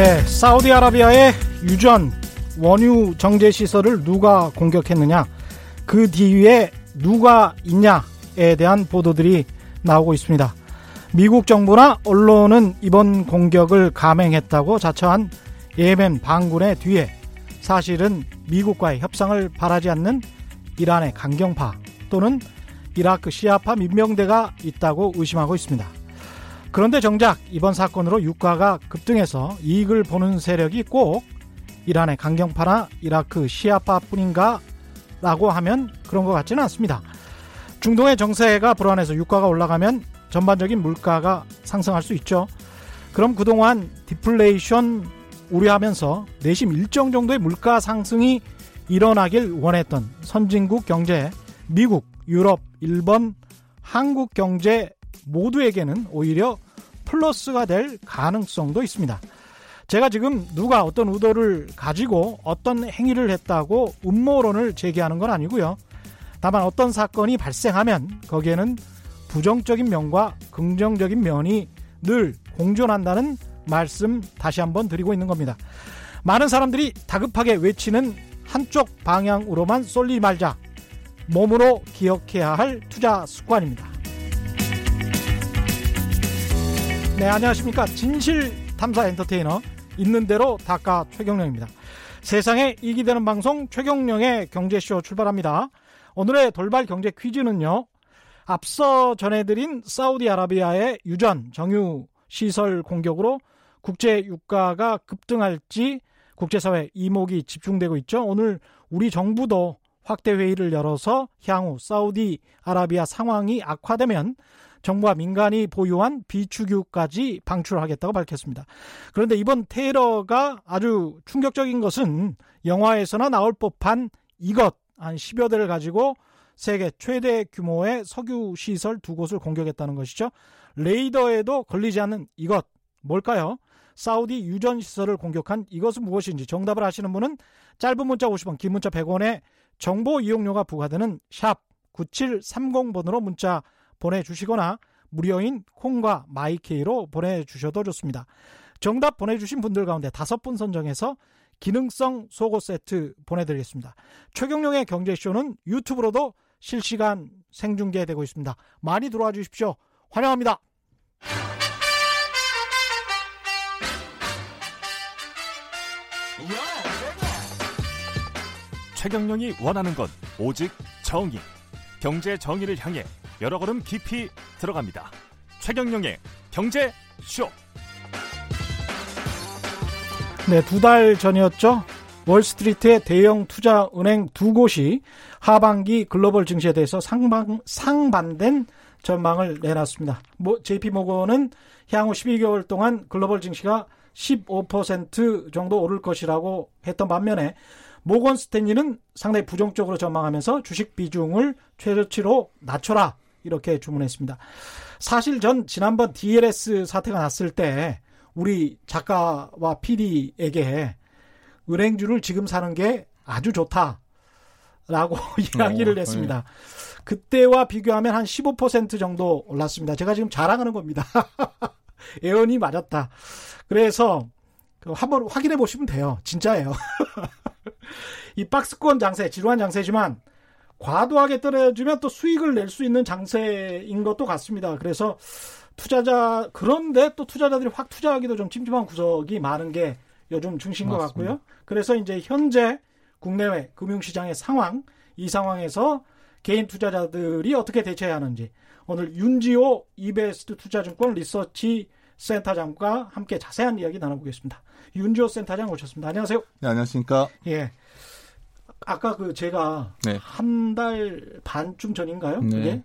네, 사우디아라비아의 유전 원유 정제 시설을 누가 공격했느냐, 그 뒤에 누가 있냐에 대한 보도들이 나오고 있습니다. 미국 정부나 언론은 이번 공격을 감행했다고 자처한 예멘 반군의 뒤에 사실은 미국과의 협상을 바라지 않는 이란의 강경파 또는 이라크 시아파 민병대가 있다고 의심하고 있습니다. 그런데 정작 이번 사건으로 유가가 급등해서 이익을 보는 세력이 꼭 이란의 강경파나 이라크 시아파뿐인가 라고 하면 그런 것 같지는 않습니다. 중동의 정세가 불안해서 유가가 올라가면 전반적인 물가가 상승할 수 있죠. 그럼 그동안 디플레이션 우려하면서 내심 일정 정도의 물가 상승이 일어나길 원했던 선진국 경제, 미국, 유럽, 일본, 한국 경제 모두에게는 오히려 플러스가 될 가능성도 있습니다. 제가 지금 누가 어떤 의도를 가지고 어떤 행위를 했다고 음모론을 제기하는 건 아니고요. 다만 어떤 사건이 발생하면 거기에는 부정적인 면과 긍정적인 면이 늘 공존한다는 말씀 다시 한번 드리고 있는 겁니다. 많은 사람들이 다급하게 외치는 한쪽 방향으로만 쏠리 말자. 몸으로 기억해야 할 투자 습관입니다. 네, 안녕하십니까. 진실 탐사 엔터테이너 있는 대로 닦아 최경령입니다. 세상에 이기 되는 방송 최경령의 경제쇼 출발합니다. 오늘의 돌발 경제 퀴즈는요. 앞서 전해드린 사우디아라비아의 유전 정유 시설 공격으로 국제 유가가 급등할지 국제사회 이목이 집중되고 있죠. 오늘 우리 정부도 확대 회의를 열어서 향후 사우디아라비아 상황이 악화되면 정부와 민간이 보유한 비축유까지 방출하겠다고 밝혔습니다. 그런데 이번 테러가 아주 충격적인 것은 영화에서나 나올 법한 이것 한 10여 대를 가지고 세계 최대 규모의 석유 시설 두 곳을 공격했다는 것이죠. 레이더에도 걸리지 않는 이것 뭘까요? 사우디 유전 시설을 공격한 이것은 무엇인지 정답을 아시는 분은 짧은 문자 50원, 긴 문자 100원에 정보 이용료가 부과되는 샵 9730번으로 문자 보내주시거나 무료인 콩과 마이케이로 보내주셔도 좋습니다. 정답 보내주신 분들 가운데 다섯 분 선정해서 기능성 속옷 세트 보내드리겠습니다. 최경령의 경제쇼는 유튜브로도 실시간 생중계되고 있습니다. 많이 들어와 주십시오. 환영합니다. 최경령이 원하는 건 오직 정의. 경제 정의를 향해 여러 걸음 깊이 들어갑니다. 최경령의 경제 쇼. 네, 두 달 전이었죠. 월스트리트의 대형 투자 은행 두 곳이 하반기 글로벌 증시에 대해서 상방, 상반된 전망을 내놨습니다. 뭐, JP 모건은 향후 12개월 동안 글로벌 증시가 15% 정도 오를 것이라고 했던 반면에 모건 스탠리는 상당히 부정적으로 전망하면서 주식 비중을 최저치로 낮춰라 이렇게 주문했습니다. 사실 전 지난번 DLS 사태가 났을 때 우리 작가와 PD에게 은행주를 지금 사는 게 아주 좋다 라고 이야기를 어, 했습니다. 네. 그때와 비교하면 한 15% 정도 올랐습니다. 제가 지금 자랑하는 겁니다. 예언이 맞았다. 그래서 그 한번 확인해 보시면 돼요. 진짜예요. 이 박스권 장세, 지루한 장세지만 과도하게 떨어지면 또 수익을 낼 수 있는 장세인 것도 같습니다. 그래서 투자자 그런데 또 투자자들이 확 투자하기도 좀 찜찜한 구석이 많은 게 요즘 중심인 것 같고요. 그래서 이제 현재 국내외 금융시장의 상황 이 상황에서 개인 투자자들이 어떻게 대처해야 하는지 오늘 윤지호 이베스트 투자증권 리서치 센터장과 함께 자세한 이야기 나눠보겠습니다. 윤지호 센터장 오셨습니다. 안녕하세요. 네, 안녕하십니까. 예. 아까 그 제가 네. 한달 반쯤 전인가요? 네. 예?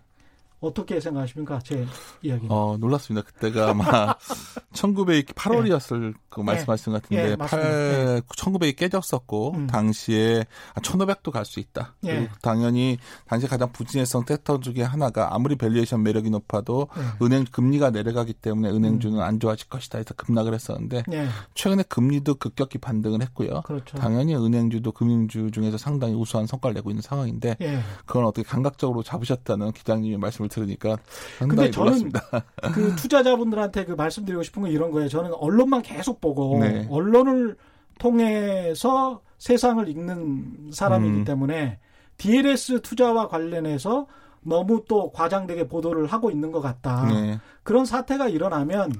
어떻게 생각하십니까? 제 이야기. 어, 놀랐습니다. 그때가 아마 1900, 8월이었을 그 말씀하신 것 같은데, 예, 8, 1900이 깨졌었고, 음. 당시에 1500도 갈 수 있다. 예. 그리고 당연히 당시 가장 부진했던 섹터 중에 하나가 아무리 valuation 매력이 높아도 예. 은행 금리가 내려가기 때문에 은행주는 음. 안 좋아질 것이다 해서 급락을 했었는데, 예. 최근에 금리도 급격히 반등을 했고요. 그렇죠. 당연히 은행주도 금융주 중에서 상당히 우수한 성과를 내고 있는 상황인데, 예. 그건 어떻게 감각적으로 잡으셨다는 기장님의 말씀을 들으니까 근데 저는 그 투자자분들한테 그 말씀드리고 싶은 건 이런 거예요. 저는 언론만 계속 보고 네. 언론을 통해서 세상을 읽는 사람이기 음. 때문에 DLS 투자와 관련해서 너무 또 과장되게 보도를 하고 있는 것 같다. 네. 그런 사태가 일어나면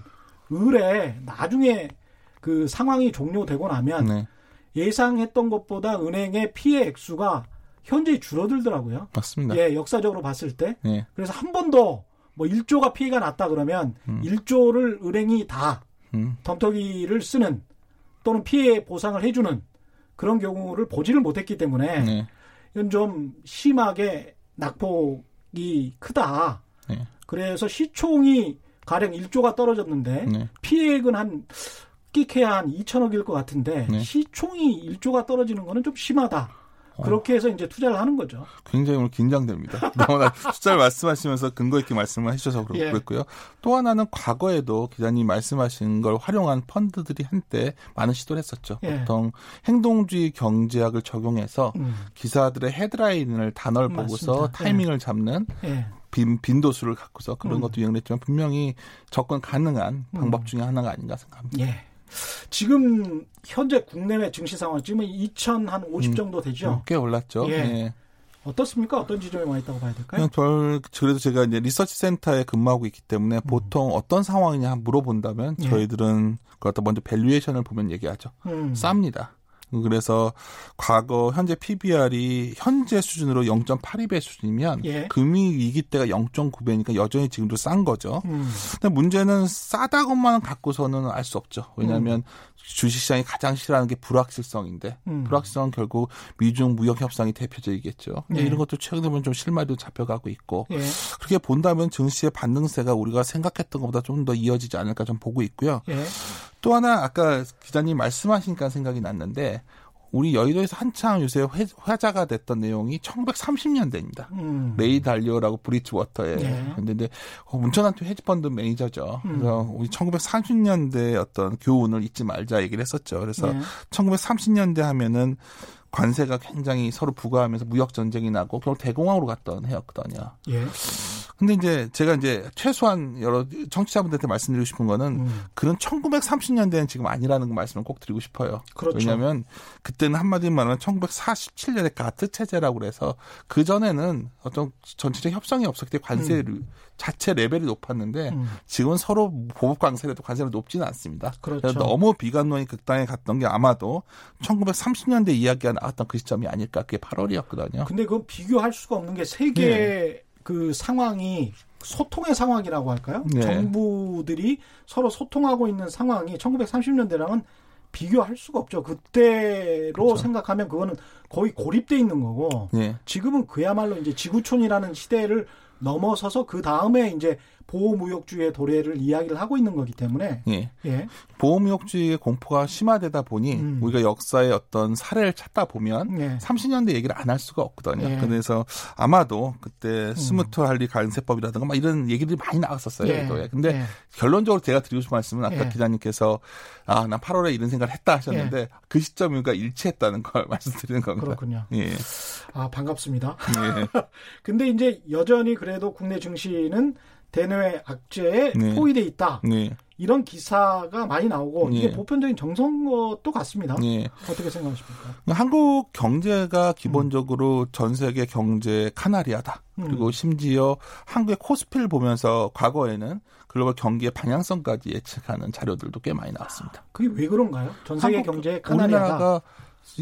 을에 나중에 그 상황이 종료되고 나면 네. 예상했던 것보다 은행의 피해 액수가 현재 줄어들더라고요. 맞습니다. 예, 역사적으로 봤을 때. 네. 그래서 한 번도 뭐 1조가 피해가 났다 그러면 음. 1조를 은행이 다 음. 덤터기를 쓰는 또는 피해 보상을 해주는 그런 경우를 보지를 못했기 때문에 네. 이건 좀 심하게 낙폭이 크다. 네. 그래서 시총이 가령 1조가 떨어졌는데 네. 피해액은 한 끼케야 한 2천억일 것 같은데 네. 시총이 1조가 떨어지는 거는 좀 심하다. 어. 그렇게 해서 이제 투자를 하는 거죠. 굉장히 오늘 긴장됩니다. 너무나 숫자를 말씀하시면서 근거 있게 말씀을 해주셔서 예. 그렇고요. 또 하나는 과거에도 기자님 말씀하신 걸 활용한 펀드들이 한때 많은 시도를 했었죠. 예. 보통 행동주의 경제학을 적용해서 음. 기사들의 헤드라인을 단어를 음, 보고서 맞습니다. 예. 타이밍을 잡는 예. 빈, 빈도수를 갖고서 그런 음. 것도 유행을 했지만 분명히 접근 가능한 방법 음. 중에 하나가 아닌가 생각합니다. 예. 지금 현재 국내외 증시 상황 지금은 2,050 음, 정도 되죠. 음, 꽤 올랐죠. 예. 네. 어떻습니까? 어떤 지점에 와 있다고 봐야 될까요? 별 그래도 제가 이제 리서치 센터에 근무하고 있기 때문에 음. 보통 어떤 상황이냐 물어본다면 예. 저희들은 그것도 먼저 valuation을 보면 얘기하죠. 음. 쌉니다. 그래서 과거 현재 PBR이 현재 수준으로 0.82배 수준이면 예. 금융 위기 때가 0.9배니까 여전히 지금도 싼 거죠. 음. 근데 문제는 싸다고만 갖고서는 알 수 없죠. 왜냐하면 음. 주식시장이 가장 싫어하는 게 불확실성인데 음. 불확실성은 결국 미중 무역 협상이 대표적이겠죠. 네. 이런 것도 최근에 보면 좀 실마리도 잡혀가고 있고 예. 그렇게 본다면 증시의 반등세가 우리가 생각했던 것보다 좀 더 이어지지 않을까 좀 보고 있고요. 예. 또 하나 아까 기자님 말씀하시니까 생각이 났는데 우리 여의도에서 한창 요새 회자가 됐던 내용이 1930년대입니다. 음. 레이 달리오라고 브리지워터에 네. 근데 문천한투 헤지펀드 매니저죠. 음. 그래서 우리 1930년대 어떤 교훈을 잊지 말자 얘기를 했었죠. 그래서 네. 1930년대 하면은 관세가 굉장히 서로 부과하면서 무역 전쟁이 나고 결국 대공황으로 갔던 해였거든요. 예. 근데 이제 제가 이제 최소한 여러 청취자분들한테 말씀드리고 싶은 거는 음. 그런 1930년대는 지금 아니라는 말씀을 꼭 드리고 싶어요. 그렇죠. 왜냐하면 그때는 한마디로 말하면 1947년에 가트 체제라고 그래서 그 전에는 어떤 전체적 협상이 없었기 때문에 관세 음. 자체 레벨이 높았는데 음. 지금은 서로 보복 관세라도 관세가 높지는 않습니다. 그렇죠. 너무 비관론이 극단에 갔던 게 아마도 1930년대 이야기가 나왔던 그 시점이 아닐까. 그게 8월이었거든요. 근데 그건 비교할 수가 없는 게 세계 네. 그 상황이 소통의 상황이라고 할까요? 네. 정부들이 서로 소통하고 있는 상황이 1930년대랑은 비교할 수가 없죠. 그때로 그렇죠. 생각하면 그거는 거의 고립돼 있는 거고 네. 지금은 그야말로 이제 지구촌이라는 시대를 넘어서서 그 다음에 이제 보호무역주의 도래를 이야기를 하고 있는 거기 때문에 예. 예. 보호무역주의의 공포가 심화되다 보니 음. 우리가 역사의 어떤 사례를 찾다 보면 예. 30년대 얘기를 안 할 수가 없거든요. 예. 그래서 아마도 그때 음. 스무트 할리 관세법이라든가 막 이런 얘기들이 많이 나왔었어요. 예. 근데 예. 결론적으로 제가 드리고 싶은 말씀은 아까 예. 기자님께서 아, 난 8월에 이런 생각을 했다 하셨는데 예. 그 시점과 일치했다는 걸 말씀드리는 겁니다. 그렇군요. 예. 아, 반갑습니다. 예. 근데 이제 여전히 그래도 국내 증시는 대뇌 악재에 네. 포위돼 있다. 네. 이런 기사가 많이 나오고 네. 이게 보편적인 정성것도 같습니다. 네. 어떻게 생각하십니까? 한국 경제가 기본적으로 음. 전 세계 경제 카나리아다. 음. 그리고 심지어 한국의 코스피를 보면서 과거에는 글로벌 경기의 방향성까지 예측하는 자료들도 꽤 많이 나왔습니다. 그게 왜 그런가요? 전 세계 경제의 카나리아다. 우리나라가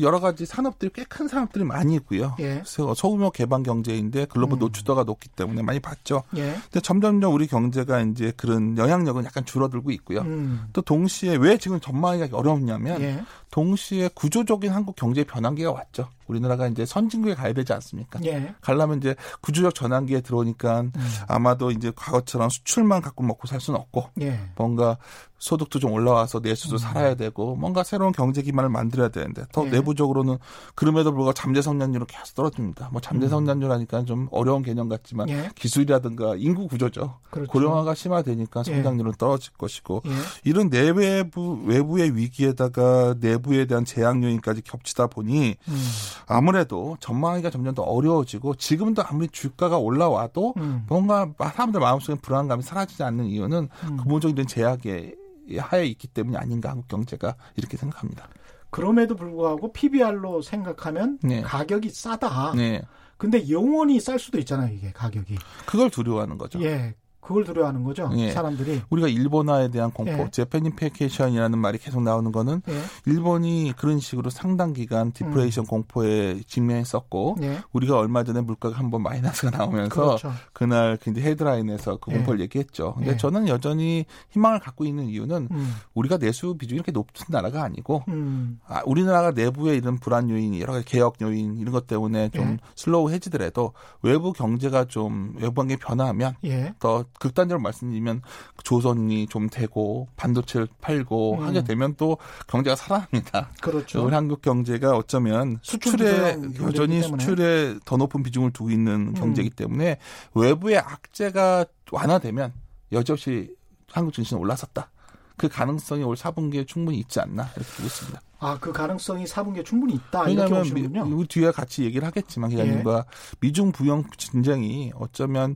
여러 가지 산업들이 꽤 큰 산업들이 많이 있고요. 예. 그래서 소규모 개방 경제인데 글로벌 음. 노출도가 높기 때문에 많이 봤죠. 예. 근데 점점점 우리 경제가 이제 그런 영향력은 약간 줄어들고 있고요. 음. 또 동시에 왜 지금 전망하기가 어렵냐면 예. 동시에 구조적인 한국 경제 변환기가 왔죠. 우리나라가 이제 선진국에 가야 되지 않습니까? 예. 가려면 이제 구조적 전환기에 들어오니까 음. 아마도 이제 과거처럼 수출만 갖고 먹고 살 수는 없고 예. 뭔가 소득도 좀 올라와서 내수도 음. 살아야 되고 뭔가 새로운 경제 기반을 만들어야 되는데 더 예. 내부적으로는 그럼에도 불구하고 잠재 성장률은 계속 떨어집니다. 뭐 잠재 음. 성장률 하니까 좀 어려운 개념 같지만 예. 기술이라든가 인구 구조죠. 그렇죠. 고령화가 심화되니까 예. 성장률은 떨어질 것이고 예. 이런 내외부 외부의 위기에다가 내부에 대한 재앙 요인까지 겹치다 보니 음. 아무래도 전망하기가 점점 더 어려워지고 지금도 아무리 주가가 올라와도 음. 뭔가 사람들 마음속에 불안감이 사라지지 않는 이유는 음. 근본적인 제약의 하에 있기 때문이 아닌가 한국 경제가 이렇게 생각합니다. 그럼에도 불구하고 PBR로 생각하면 네. 가격이 싸다. 네. 근데 영원히 쌀 수도 있잖아요, 이게 가격이. 그걸 두려워하는 거죠. 예. 그걸 두려워하는 거죠. 예. 사람들이. 우리가 일본화에 대한 공포, 예. Japanification이라는 말이 계속 나오는 거는 예. 일본이 그런 식으로 상당 기간 디플레이션 음. 공포에 직면했었고 예. 우리가 얼마 전에 물가가 한번 마이너스가 나오면서 그렇죠. 그날 굉장히 헤드라인에서 그 공포를 예. 얘기했죠. 근데 예. 저는 여전히 희망을 갖고 있는 이유는 음. 우리가 내수 비중이 이렇게 높은 나라가 아니고 음. 아, 우리나라가 내부의 이런 불안 요인, 여러 가지 개혁 요인 이런 것 때문에 좀 slow 해지더라도 외부 경제가 좀 외부 관계 변화하면 더 극단적으로 말씀드리면 조선이 좀 되고 반도체를 팔고 음. 하게 되면 또 경제가 살아납니다. 그렇죠. 우리 한국 경제가 어쩌면 수출에 여전히 수출에 더 높은 비중을 두고 있는 음. 경제이기 때문에 외부의 악재가 완화되면 여지없이 한국 증시는 올랐었다. 그 가능성이 올 4분기에 충분히 있지 않나 이렇게 보고 있습니다. 아, 그 가능성이 4분기에 충분히 있다. 왜냐하면 미, 미, 뒤에 같이 얘기를 하겠지만 기자님과 예. 미중 부영 진쟁이 어쩌면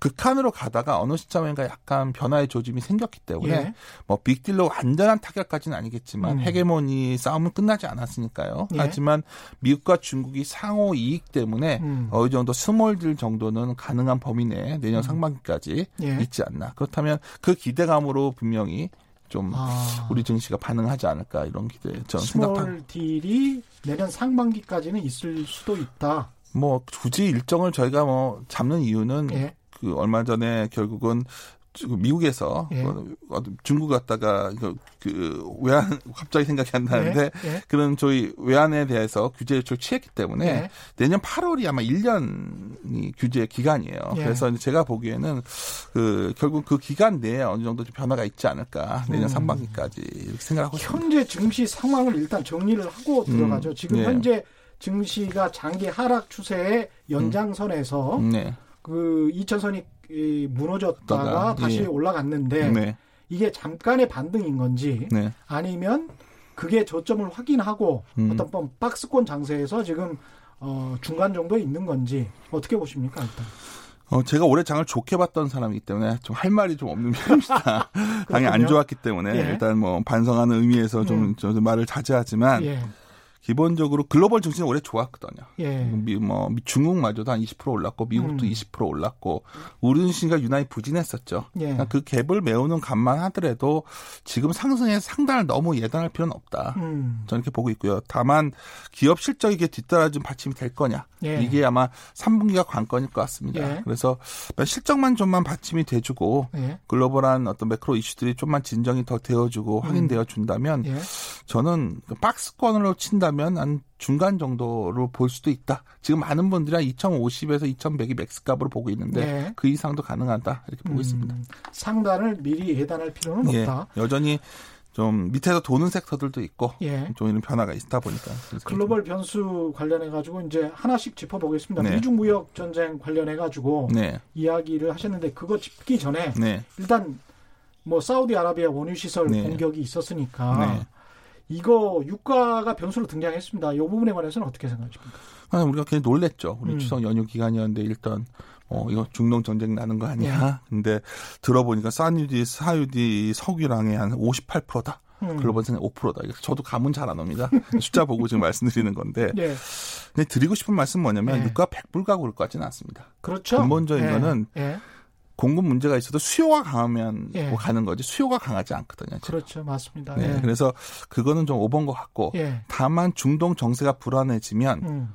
극한으로 가다가 어느 시점인가 약간 변화의 조짐이 생겼기 때문에 예. 뭐 빅딜로 완전한 타격까지는 아니겠지만 음. 헤게모니 싸움은 끝나지 않았으니까요. 예. 하지만 미국과 중국이 상호 이익 때문에 음. 어느 정도 small deal 정도는 가능한 범위 내에 내년 음. 상반기까지 예. 있지 않나. 그렇다면 그 기대감으로 분명히 좀 아. 우리 증시가 반응하지 않을까 이런 기대 저는 생각합니다. deal이 내년 상반기까지는 있을 수도 있다. 뭐 굳이 일정을 저희가 뭐 잡는 이유는 예. 그 얼마 전에 결국은 미국에서 예. 어, 중국 갔다가 그, 그 외환 갑자기 생각이 안 나는데 예. 예. 그런 저희 외환에 대해서 규제 조치를 취했기 때문에 예. 내년 8월이 아마 1년이 규제 기간이에요. 예. 그래서 제가 보기에는 그 결국 그 기간 내에 어느 정도 좀 변화가 있지 않을까 내년 음. 상반기까지 이렇게 생각하고 현재 증시 상황을 일단 정리를 하고 들어가죠. 음. 지금 예. 현재 증시가 장기 하락 추세의 연장선에서 음. 네. 그 2차선이 무너졌다가 다시 예. 올라갔는데 네. 이게 잠깐의 반등인 건지 네. 아니면 그게 저점을 확인하고 음. 어떤 뭐 박스권 장세에서 지금 어, 중간 정도에 있는 건지 어떻게 보십니까 일단? 어, 제가 올해 장을 좋게 봤던 사람이기 때문에 좀 할 말이 좀 없는 편입니다. 당연히 안 좋았기 때문에 예. 일단 뭐 반성하는 의미에서 좀, 음. 말을 자제하지만 예. 기본적으로 글로벌 증시는 올해 좋았거든요. 예. 미, 뭐 중국마저도 한 20% 올랐고 미국도 음. 20% 올랐고 우리 증시가 유난히 부진했었죠. 예. 그러니까 그 갭을 메우는 감만 하더라도 지금 상승에 상단을 너무 예단할 필요는 없다. 음. 저는 이렇게 보고 있고요. 다만 기업 실적이 게 뒤따라준 받침이 될 거냐. 예. 이게 아마 3분기가 관건일 것 같습니다. 예. 그래서 실적만 좀만 받침이 돼주고 예. 글로벌한 어떤 매크로 이슈들이 좀만 진정이 더 되어주고 음. 확인되어 준다면 예. 저는 박스권으로 친다면 한다면 한 중간 정도로 볼 수도 있다. 지금 많은 분들이 한 2,050에서 2,100이 맥스값으로 보고 있는데 네. 그 이상도 가능하다 이렇게 보고 음, 있습니다. 상단을 미리 예단할 필요는 예, 없다. 여전히 좀 밑에서 도는 섹터들도 있고 예. 좀 이런 변화가 있다 보니까 글로벌 변수 관련해 가지고 이제 하나씩 짚어보겠습니다. 네. 미중 무역 전쟁 관련해 가지고 네. 이야기를 하셨는데 그거 짚기 전에 네. 일단 뭐 사우디아라비아 원유 시설 네. 공격이 있었으니까 네. 이거 유가가 변수로 등장했습니다. 이 부분에 관해서는 어떻게 생각하십니까? 아, 우리가 굉장히 놀랬죠. 우리 음. 추석 연휴 기간이었는데 일단 어 이거 중동 전쟁 나는 거 아니야? 네. 근데 들어보니까 사유디 사유디 석유량의 한 58%다. 음. 글로벌 생산 5%다. 저도 감은 잘 안 옵니다. 숫자 보고 지금 말씀드리는 건데. 네. 근데 드리고 싶은 말씀 뭐냐면 네. 유가 100불 가고 그럴 것 같지는 않습니다. 그렇죠. 근본적인 네. 거는 네. 공급 문제가 있어도 수요가 강하면 예. 뭐 가는 거지 수요가 강하지 않거든요. 지금. 그렇죠, 맞습니다. 네, 예. 그래서 그거는 좀 오본 것 같고 예. 다만 중동 정세가 불안해지면 음.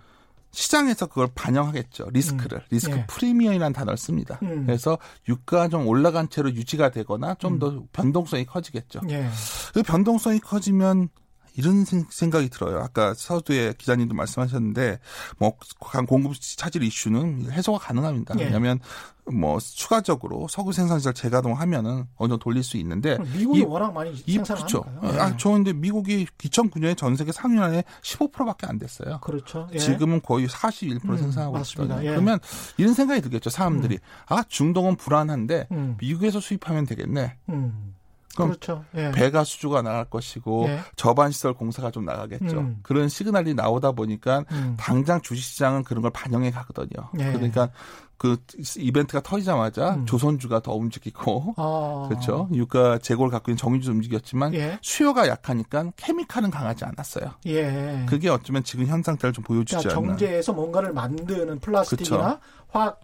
시장에서 그걸 반영하겠죠. 리스크를. 음. 리스크 예. 프리미엄이라는 단어를 씁니다. 음. 그래서 유가가 좀 올라간 채로 유지가 되거나 좀더 음. 변동성이 커지겠죠. 예. 그 변동성이 커지면 이런 생각이 들어요. 아까 서두에 기자님도 말씀하셨는데 뭐 공급 차질 이슈는 해소가 가능합니다. 예. 왜냐하면 뭐 추가적으로 석유 생산시설 재가동하면은 어느 정도 돌릴 수 있는데 미국이 이, 워낙 많이 생산하니까요. 그렇죠. 예. 아, 저 근데 미국이 2009년에 전 세계 상위안에 15%밖에 안 됐어요. 그렇죠. 예. 지금은 거의 41% 음, 생산하고 있습니다. 예. 그러면 이런 생각이 들겠죠. 사람들이 음. 아 중동은 불안한데 음. 미국에서 수입하면 되겠네. 음. 그럼 그렇죠. 예. 배가 수주가 나갈 것이고 예. 저반 시설 공사가 좀 나가겠죠. 음. 그런 시그널이 나오다 보니까 음. 당장 주식시장은 그런 걸 반영해 가거든요. 예. 그러니까 그 이벤트가 터지자마자 음. 조선주가 더 움직이고 아. 그렇죠 유가 재고를 갖고 있는 정유주도 움직였지만 예. 수요가 약하니까 케미칼은 강하지 않았어요. 예. 그게 어쩌면 지금 현 상태를 좀 보여주지 않나. 정제에서 뭔가를 만드는 플라스틱이나 그렇죠. 화학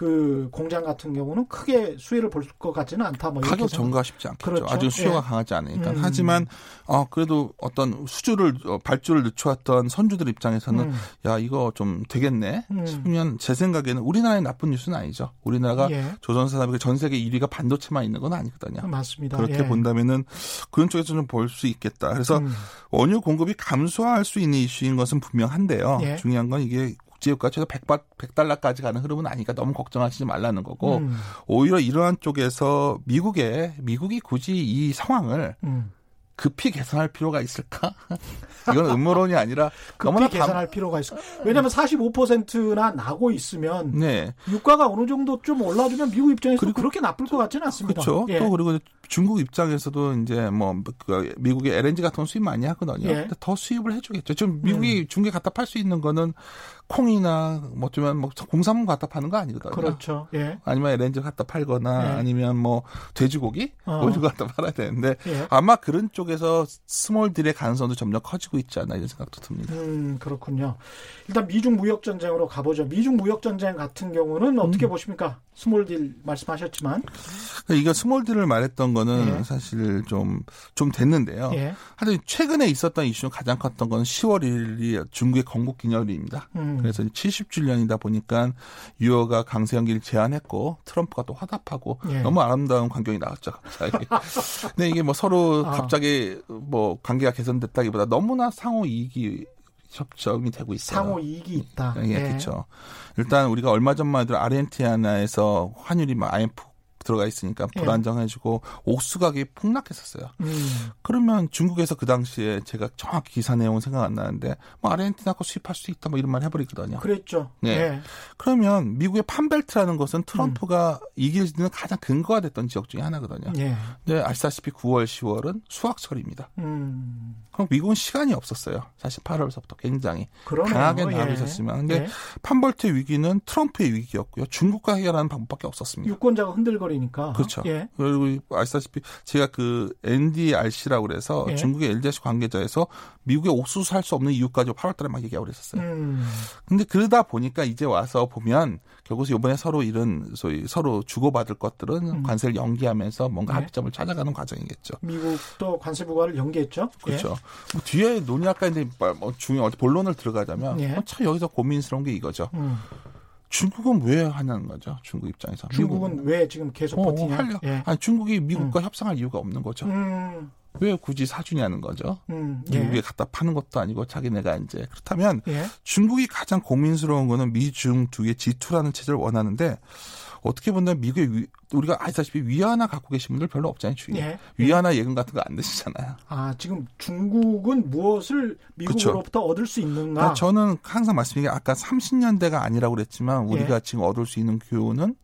그 공장 같은 경우는 크게 수혜를 볼 것 같지는 않다. 뭐 가격 전가 쉽지 않겠죠. 그렇죠. 아직 수요가 예. 강하지 않으니까. 음. 하지만 어 그래도 어떤 수주를 어, 발주를 늦춰왔던 선주들 입장에서는 음. 야 이거 좀 되겠네 음. 싶으면 제 생각에는 우리나라의 나쁜 뉴스는 아니죠. 우리나라가 예. 조선산업의 전 세계 1위가 반도체만 있는 건 아니거든요. 맞습니다. 그렇게 예. 본다면은 그런 쪽에서 좀 볼 수 있겠다. 그래서 음. 원유 공급이 감소할 수 있는 이슈인 것은 분명한데요. 예. 중요한 건 이게 국제유가 최소 100, 100 달러까지 가는 흐름은 아니니까 너무 걱정하시지 말라는 거고 음. 오히려 이러한 쪽에서 미국에 미국이 굳이 이 상황을 음. 급히 개선할 필요가 있을까? 이건 음모론이 아니라 급히 개선할 감... 필요가 있어. 왜냐하면 45%나 나고 있으면 네. 유가가 어느 정도 좀 올라주면 미국 입장에서 그리고, 그렇게 나쁠 것 같지는 않습니다. 그렇죠. 예. 또 그리고 중국 입장에서도 이제 뭐그 미국의 LNG 같은 거 수입 많이 하거든요. 예. 더 수입을 해주겠죠. 지금 미국이 음. 중국에 갖다 팔 수 있는 거는 콩이나 뭐 어쩌면 뭐 공산품 갖다 파는 거 아니거든요. 그렇죠. 예. 아니면 LNG 갖다 팔거나 예. 아니면 뭐 돼지고기 어. 올리고 갖다 팔아야 되는데 예. 아마 그런 쪽에서 small deal의 가능성도 점점 커지고 있지 않나 이런 생각도 듭니다. 음 그렇군요. 일단 미중 무역 전쟁으로 가보죠. 미중 무역 전쟁 같은 경우는 어떻게 음. 보십니까? small deal 말씀하셨지만 이거 small deal을 말했던 거는 예. 사실 좀좀 좀 됐는데요. 예. 하여튼 최근에 있었던 이슈 가장 컸던 건 10월 1일이 중국의 건국 기념일입니다. 음. 그래서 70주년이다 보니까 류허가 관세 연기를 제안했고 트럼프가 또 화답하고 예. 너무 아름다운 광경이 나왔죠. 갑자기. 근데 이게 뭐 서로 아. 갑자기 뭐 관계가 개선됐다기보다 너무나 상호 이익이 접점이 되고 있어요. 상호 이익이 있다. 예, 예. 그렇죠. 일단 우리가 얼마 전만 해도 아르헨티나에서 환율이 막 IMF 들어가 있으니까 예. 불안정해지고 옥수 가격이 폭락했었어요. 음. 그러면 중국에서 그 당시에 제가 정확히 기사 내용은 생각 안 나는데 뭐 아르헨티나 거 수입할 수 있다 뭐 이런 말 해버리거든요. 그랬죠. 네. 네. 그러면 미국의 판벨트라는 것은 트럼프가 음. 이길 수 있는 가장 근거가 됐던 지역 중에 하나거든요. 네. 근데 아시다시피 9월, 10월은 수확철입니다. 음. 그럼 미국은 시간이 없었어요. 사실 8월서부터 굉장히 그러네요. 강하게 나가고 예. 있었지만 근데 예. 판벌트 위기는 트럼프의 위기였고요. 중국과 해결하는 방법밖에 없었습니다. 유권자가 흔들거 리니까. 그렇죠. 예. 그리고 아시다시피 제가 그 NDRC라고 그래서 예. 중국의 LGC 관계자에서 미국의 옥수수 살 수 없는 이유까지 8월달에 막 얘기하고 그랬었어요. 음. 근데 그러다 보니까 이제 와서 보면 결국 이번에 서로 이런 소위 서로 주고받을 것들은 음. 관세를 연기하면서 뭔가 네. 합의점을 찾아가는 과정이겠죠. 미국도 관세 부과를 연기했죠. 그렇죠. 예. 뭐 뒤에 논의할까 했는데 뭐 중요 본론을 들어가자면 예. 어, 참 여기서 고민스러운 게 이거죠. 음. 중국은 왜 하냐는 거죠. 중국 입장에서. 중국은 미국은. 왜 지금 계속 어, 버티냐? 어, 예. 아니 중국이 미국과 음. 협상할 이유가 없는 거죠. 음. 왜 굳이 사주냐는 거죠. 음, 예. 미국에 갖다 파는 것도 아니고 자기네가 이제 그렇다면 예. 중국이 가장 고민스러운 거는 미중 두 개 G2라는 체제를 원하는데 어떻게 보면 미국의 위, 우리가 아시다시피 위안화 갖고 계신 분들 별로 없잖아요, 주위에. 예. 위안화 예금 같은 거 안 드시잖아요. 아, 지금 중국은 무엇을 미국으로부터 그쵸. 얻을 수 있는가? 아, 저는 항상 말씀드린 게 아까 30년대가 아니라고 그랬지만 우리가 예. 지금 얻을 수 있는 교훈은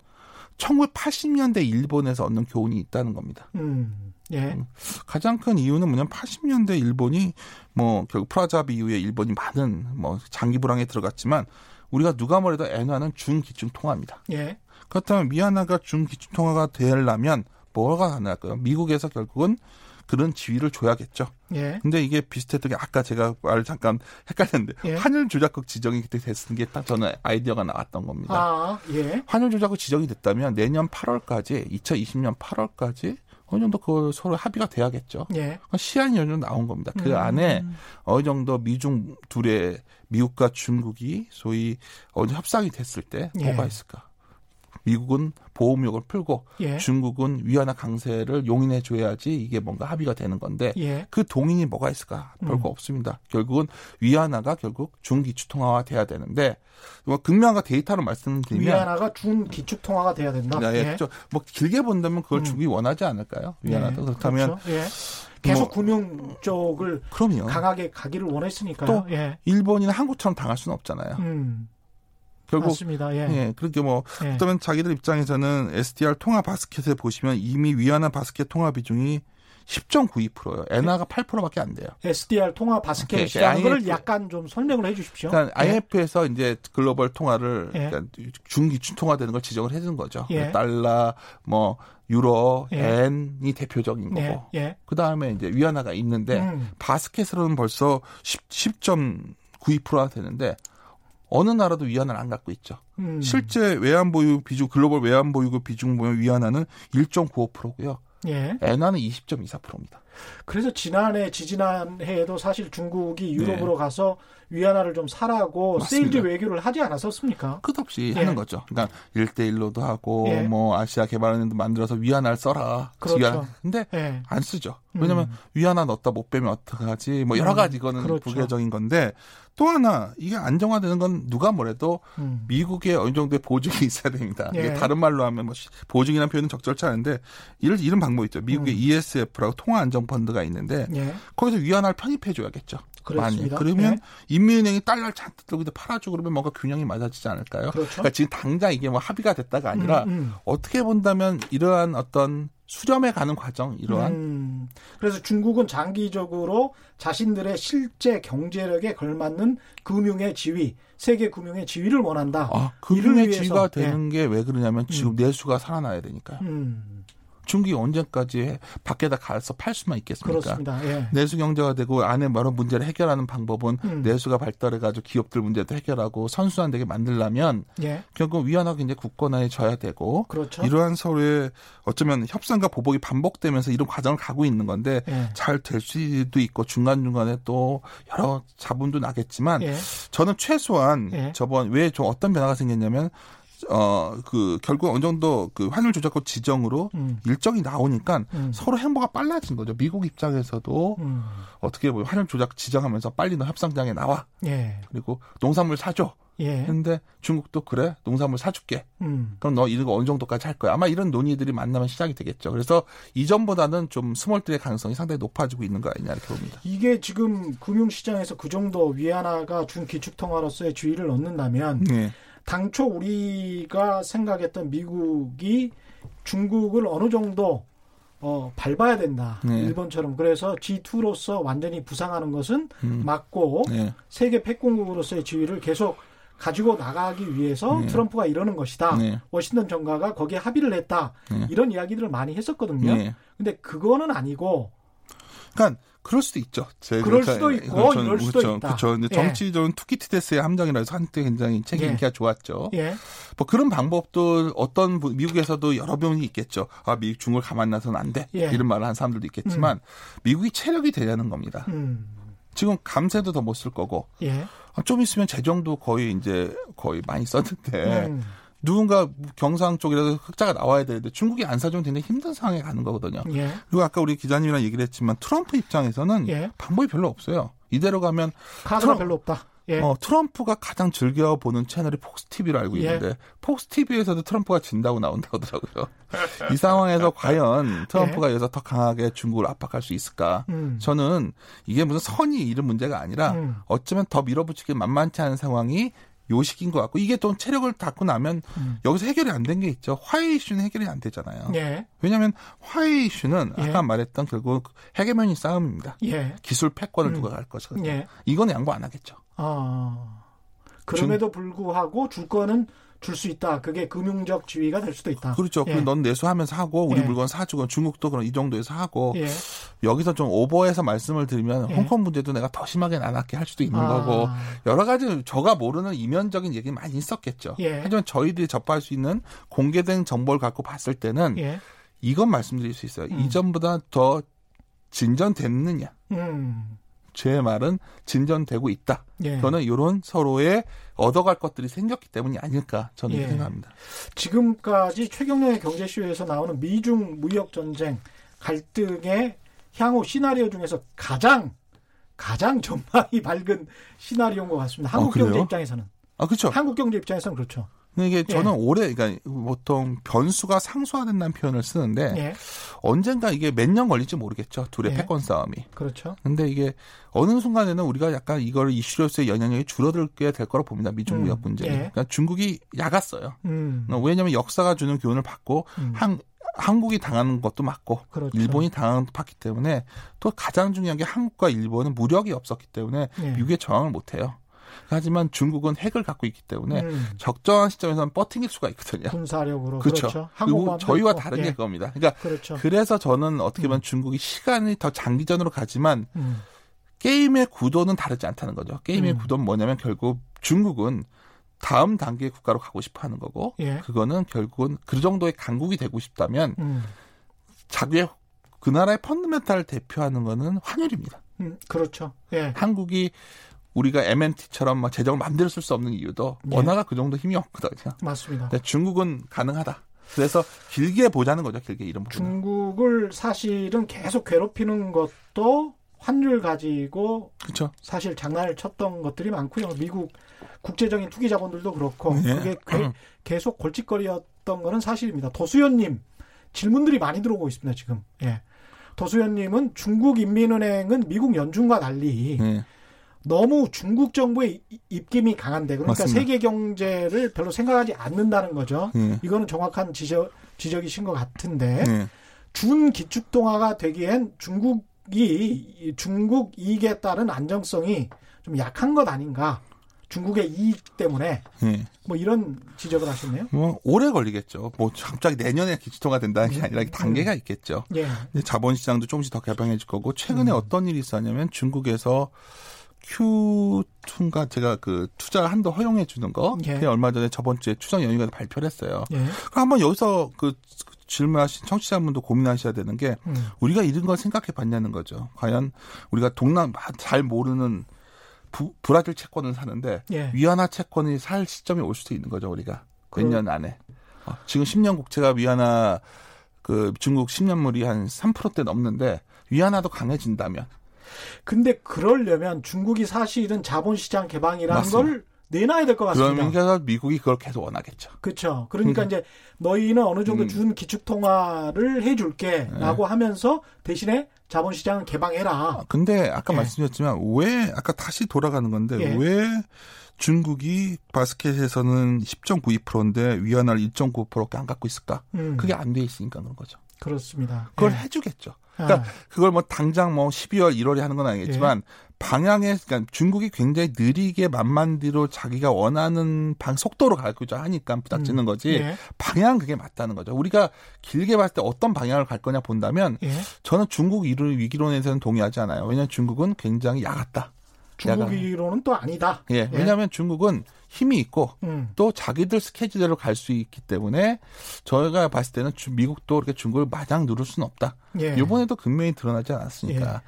1980년대 일본에서 얻는 교훈이 있다는 겁니다. 음. 예. 음, 가장 큰 이유는 뭐냐면 80년대 일본이 뭐 결국 프라자비 이후에 일본이 많은 뭐 장기 불황에 들어갔지만 우리가 누가 뭐래도 엔화는 중기중 통화입니다. 예. 그렇다면 미얀마가 중기중 통화가 되려면 뭐가 가능할까요? 미국에서 결국은 그런 지위를 줘야겠죠. 예. 근데 이게 비슷했던 게 아까 제가 말 잠깐 헷갈렸는데 예. 환율 조작국 지정이 그때 됐은 게 딱 저는 아이디어가 나왔던 겁니다. 아, 예. 환율 조작국 지정이 됐다면 내년 8월까지 2020년 8월까지 어느 정도 그 서로 합의가 돼야겠죠. 예. 시한이 어느 정도 나온 겁니다. 그 음. 안에 어느 정도 미중 둘의 미국과 중국이 소위 어느 협상이 됐을 때 예. 뭐가 있을까? 미국은 보험료를 풀고 예. 중국은 위안화 강세를 용인해 줘야지 이게 뭔가 합의가 되는 건데 예. 그 동인이 뭐가 있을까? 별거 음. 없습니다. 결국은 위안화가 결국 중기축 통화가 돼야 되는데 뭐 극명한 데이터로 말씀드리면 위안화가 중기축 통화가 돼야 된다. 네, 예. 그렇죠. 뭐 길게 본다면 그걸 음. 중국이 원하지 않을까요? 위안화도 예. 그렇다면 그렇죠. 예. 계속 뭐, 금융 쪽을 그럼요. 강하게 가기를 원했으니까요. 또 예. 일본이나 한국처럼 당할 수는 없잖아요. 음. 결국 맞습니다. 예. 예 그렇게 뭐 예. 그러면 자기들 입장에서는 SDR 통화 바스켓에 보시면 이미 위안화 바스켓 통화 비중이 10.92%예요. 엔화가 네. 8%밖에 안 돼요. SDR 통화 바스켓이라는 걸 약간 좀 설명을 해 주십시오. 그러니까 네. IMF에서 이제 글로벌 통화를 네. 그러니까 중기 통화되는 걸 지정을 해 준 거죠. 예. 달러 뭐 유로, 예. 엔이 대표적인 거고. 예. 예. 그다음에 이제 위안화가 있는데 음. 바스켓으로는 벌써 10, 10.92%가 되는데 어느 나라도 위안화를 안 갖고 있죠. 음. 실제 외환 보유 비중 글로벌 외환 보유고 비중 보면 위안화는 1.95%고요. 예. 엔화는 20.24%입니다. 그래서 지난해 지지난해에도 사실 중국이 유럽으로 네. 가서 위안화를 좀 사라고 맞습니다. 세일즈 외교를 하지 않았었습니까? 끝없이 예. 하는 거죠. 그러니까 일대일로도 하고 예. 뭐 아시아 개발은행도 만들어서 위안화를 써라. 그렇죠. 위안화. 근데 예. 안 쓰죠. 왜냐면 음. 위안화 넣었다 못 빼면 어떡하지? 뭐 여러 음. 가지 이거는 그렇죠. 부계적인 건데 또 하나 이게 안정화되는 건 누가 뭐래도 음. 미국의 어느 정도의 보증이 있어야 됩니다. 이게 예. 다른 말로 하면 뭐 보증이라는 표현은 적절치 않은데 이런 이런 방법이 있죠. 미국의 음. ESF라고 통화 안정 펀드가 있는데 예. 거기서 위안화를 편입해 줘야겠죠. 많이. 그러면 예. 인민은행이 달러를 잔뜩 들고 팔아주고 그러면 뭔가 균형이 맞아지지 않을까요? 그렇죠. 그러니까 지금 당장 이게 뭐 합의가 됐다가 아니라 음, 음. 어떻게 본다면 이러한 어떤 수렴해 가는 과정 이러한 음, 그래서 중국은 장기적으로 자신들의 실제 경제력에 걸맞는 금융의 지위 세계 금융의 지위를 원한다. 아, 금융의 지위가 되는 예. 게왜 그러냐면 지금 음. 내수가 살아나야 되니까요. 음. 중국이 언제까지 밖에다 가서 팔 수만 있겠습니까? 그렇습니다. 예. 내수 경제가 되고 안에 여러 문제를 해결하는 방법은 음. 내수가 발달해가지고 기업들 문제도 해결하고 선순환되게 만들려면 예. 결국 위안화가 이제 국권화에 져야 되고 그렇죠. 이러한 서로의 어쩌면 협상과 보복이 반복되면서 이런 과정을 가고 있는 건데 예. 잘될 수도 있고 중간 중간에 또 여러 자본도 나겠지만 예. 저는 최소한 예. 저번 왜 좀 어떤 변화가 생겼냐면 어, 그, 결국 어느 정도 그 환율 조작권 지정으로 음. 일정이 나오니까 음. 서로 행보가 빨라진 거죠. 미국 입장에서도 음. 어떻게 보면 환율 조작 지정하면서 빨리 너 협상장에 나와. 예. 그리고 농산물 사줘. 예. 근데 중국도 그래 농산물 사줄게. 음. 그럼 너 이런 거 어느 정도까지 할 거야. 아마 이런 논의들이 만나면 시작이 되겠죠. 그래서 이전보다는 좀 스몰들의 가능성이 상당히 높아지고 있는 거 아니냐 이렇게 봅니다. 이게 지금 금융시장에서 그 정도 위안화가 준 기축통화로서의 주의를 얻는다면 네. 당초 우리가 생각했던 미국이 중국을 어느 정도 어, 밟아야 된다. 네. 일본처럼. 그래서 G2로서 완전히 부상하는 것은 음. 맞고 네. 세계 패권국으로서의 지위를 계속 가지고 나가기 위해서 네. 트럼프가 이러는 것이다. 네. 워싱턴 정가가 거기에 합의를 했다. 네. 이런 이야기들을 많이 했었거든요. 네. 근데 그거는 아니고 그러니까 그럴 수도 있죠. 그럴 그러니까 수도 있고 저는, 이럴 수도 그렇죠. 있다. 그렇죠. 정치적인 예. 투키티데스의 함정이라서 한때 굉장히 책 예. 인기가 좋았죠. 예. 뭐 그런 방법도 어떤 미국에서도 여러 명이 있겠죠. 아 미국 중국을 가만 놔서는 안 돼. 예. 이런 말을 한 사람들도 있겠지만 음. 미국이 체력이 되냐는 겁니다. 음. 지금 감세도 더 못 쓸 거고. 예. 아, 좀 있으면 재정도 거의 이제 거의 많이 썼는데. 음. 누군가 경상 쪽이라도 흑자가 나와야 되는데 중국이 안 사주면 굉장히 힘든 상황에 가는 거거든요. 예. 그리고 아까 우리 기자님이랑 얘기를 했지만 트럼프 입장에서는 예. 방법이 별로 없어요. 이대로 가면 카드가 트럼, 별로 없다. 예. 어, 트럼프가 가장 즐겨 보는 채널이 폭스 TV로 알고 예. 있는데 예. 폭스 TV에서도 트럼프가 진다고 나온다고 하더라고요. 이 상황에서 과연 트럼프가 예. 여기서 더 강하게 중국을 압박할 수 있을까? 음. 저는 이게 무슨 선이 이런 문제가 아니라 음. 어쩌면 더 밀어붙이기 만만치 않은 상황이 요식인 것 같고 이게 또 체력을 닦고 나면 음. 여기서 해결이 안 된 게 있죠. 화해 이슈는 해결이 안 되잖아요. 예. 왜냐하면 화해 이슈는 예. 아까 말했던 결국 해계면이 싸움입니다. 예. 기술 패권을 음. 누가 갈 것이거든요. 예. 이건 양보 안 하겠죠. 아. 그럼에도 불구하고 줄 거는 줄 수 있다. 그게 금융적 지위가 될 수도 있다. 그렇죠. 예. 넌 내수하면서 하고 우리 예. 물건 사주고 중국도 그런 이 정도에서 하고 예. 여기서 좀 오버해서 말씀을 드리면 예. 홍콩 문제도 내가 더 심하게 나눴게 할 수도 있는 아. 거고 여러 가지 저가 모르는 이면적인 얘기 많이 있었겠죠. 예. 하지만 저희들이 접할 수 있는 공개된 정보를 갖고 봤을 때는 예. 이건 말씀드릴 수 있어요. 음. 이전보다 더 진전됐느냐. 음. 제 말은 진전되고 있다. 예. 저는 이런 서로의 얻어갈 것들이 생겼기 때문이 아닐까 저는 예. 생각합니다. 지금까지 최경련의 경제쇼에서 나오는 미중 무역 전쟁 갈등의 향후 시나리오 중에서 가장 가장 전망이 밝은 시나리오인 것 같습니다. 한국 아, 경제 입장에서는. 아, 그렇죠. 한국 경제 입장에서는 그렇죠. 이게 저는 예. 올해 그러니까 보통 변수가 상수화된다는 표현을 쓰는데 예. 언젠가 이게 몇 년 걸릴지 모르겠죠. 둘의 예. 패권 싸움이. 그렇죠. 근데 이게 어느 순간에는 우리가 약간 이걸 이슈로서의 영향력이 줄어들게 될 거라고 봅니다. 미중 무역 음. 문제. 예. 그러니까 중국이 약았어요. 음. 왜냐하면 역사가 주는 교훈을 받고 음. 한 한국이 당하는 것도 맞고 그렇죠. 일본이 당하는 것도 맞기 때문에 또 가장 중요한 게 한국과 일본은 무력이 없었기 때문에 네. 미국에 저항을 못 해요. 하지만 중국은 핵을 갖고 있기 때문에 음. 적정한 시점에서는 버팅길 수가 있거든요. 군사력으로 그렇죠. 그렇죠. 그리고 저희와 있고. 다른 예. 게 그겁니다. 그러니까 그렇죠. 그래서 저는 어떻게 보면 음. 중국이 시간이 더 장기전으로 가지만 음. 게임의 구도는 다르지 않다는 거죠. 게임의 음. 구도는 뭐냐면 결국 중국은 다음 단계의 국가로 가고 싶어 하는 거고 예. 그거는 결국은 그 정도의 강국이 되고 싶다면 음. 자기의 그 나라의 펀드멘탈을 대표하는 거는 환율입니다. 음, 그렇죠. 예. 한국이 우리가 MNT처럼 막 재정을 마음대로 쓸 수 없는 이유도 예. 원화가 그 정도 힘이 없거든요. 맞습니다. 중국은 가능하다. 그래서 길게 보자는 거죠. 길게 이런 부분. 중국을 사실은 계속 괴롭히는 것도 환율 가지고 그쵸. 사실 장난을 쳤던 것들이 많고요. 미국 국제적인 투기 자본들도 그렇고 네. 그게 게, 계속 골칫거리였던 거는 사실입니다. 도수연님 질문들이 많이 들어오고 있습니다. 지금. 예. 도수연님은 중국 인민은행은 미국 연준과 달리 네. 너무 중국 정부의 입김이 강한데 그러니까 맞습니다. 세계 경제를 별로 생각하지 않는다는 거죠. 네. 이거는 정확한 지적 지적이신 것 같은데 네. 준 기축통화가 되기엔 중국이 중국 이익에 따른 안정성이 좀 약한 것 아닌가? 중국의 이익 때문에 네. 뭐 이런 지적을 하셨네요. 뭐 오래 걸리겠죠. 뭐 갑자기 내년에 기초통화 된다는 게 아니라 단계가 음. 있겠죠. 예. 자본시장도 조금씩 더 개방해질 거고 최근에 음. 어떤 일이 있었냐면 중국에서 Q2인가 제가 그 투자 한도 허용해 주는 거 예. 얼마 전에 저번 주에 추석 연휴가 발표를 했어요. 예. 그럼 한번 여기서 그 질문하신 청취자분도 고민하셔야 되는 게 음. 우리가 이런 걸 생각해 봤냐는 거죠. 과연 우리가 동남 잘 모르는 부, 브라질 채권을 사는데 예. 위안화 채권이 살 시점이 올 수도 있는 거죠 우리가 몇 년 안에 어, 지금 10년 국채가 위안화 그 중국 10년물이 한 3%대 넘는데 위안화도 강해진다면 근데 그러려면 중국이 사실은 자본시장 개방이라는 맞습니다. 걸 내놔야 될 것 같습니다. 그러면서 미국이 그걸 계속 원하겠죠. 그렇죠. 그러니까 음. 이제 너희는 어느 정도 음. 준 기축 통화를 해줄게라고 네. 하면서 대신에 자본시장을 개방해라. 아, 근데 아까 예. 말씀드렸지만 왜 아까 다시 돌아가는 건데 예. 왜 중국이 바스켓에서는 10.92%인데 위안화를 1.9%밖에 안 갖고 있을까? 음. 그게 안 돼 있으니까 그런 거죠. 그렇습니다. 그걸 예. 해주겠죠. 그러니까 아. 그걸 뭐 당장 뭐 12월, 1월에 하는 건 아니겠지만 예. 방향에 그러니까 중국이 굉장히 느리게 만만디로 자기가 원하는 방 속도로 가고자 하니까 부닥치는 음. 거지 예. 방향 그게 맞다는 거죠. 우리가 길게 봤을 때 어떤 방향을 갈 거냐 본다면 예. 저는 중국 위기론에서는 동의하지 않아요. 왜냐하면 중국은 굉장히 야같다. 중국이론은 또 아니다. 예, 예. 왜냐하면 중국은 힘이 있고 음. 또 자기들 스케줄대로 갈 수 있기 때문에 저희가 봤을 때는 미국도 그렇게 중국을 마냥 누를 수는 없다. 예. 이번에도 근면이 드러나지 않았으니까. 예.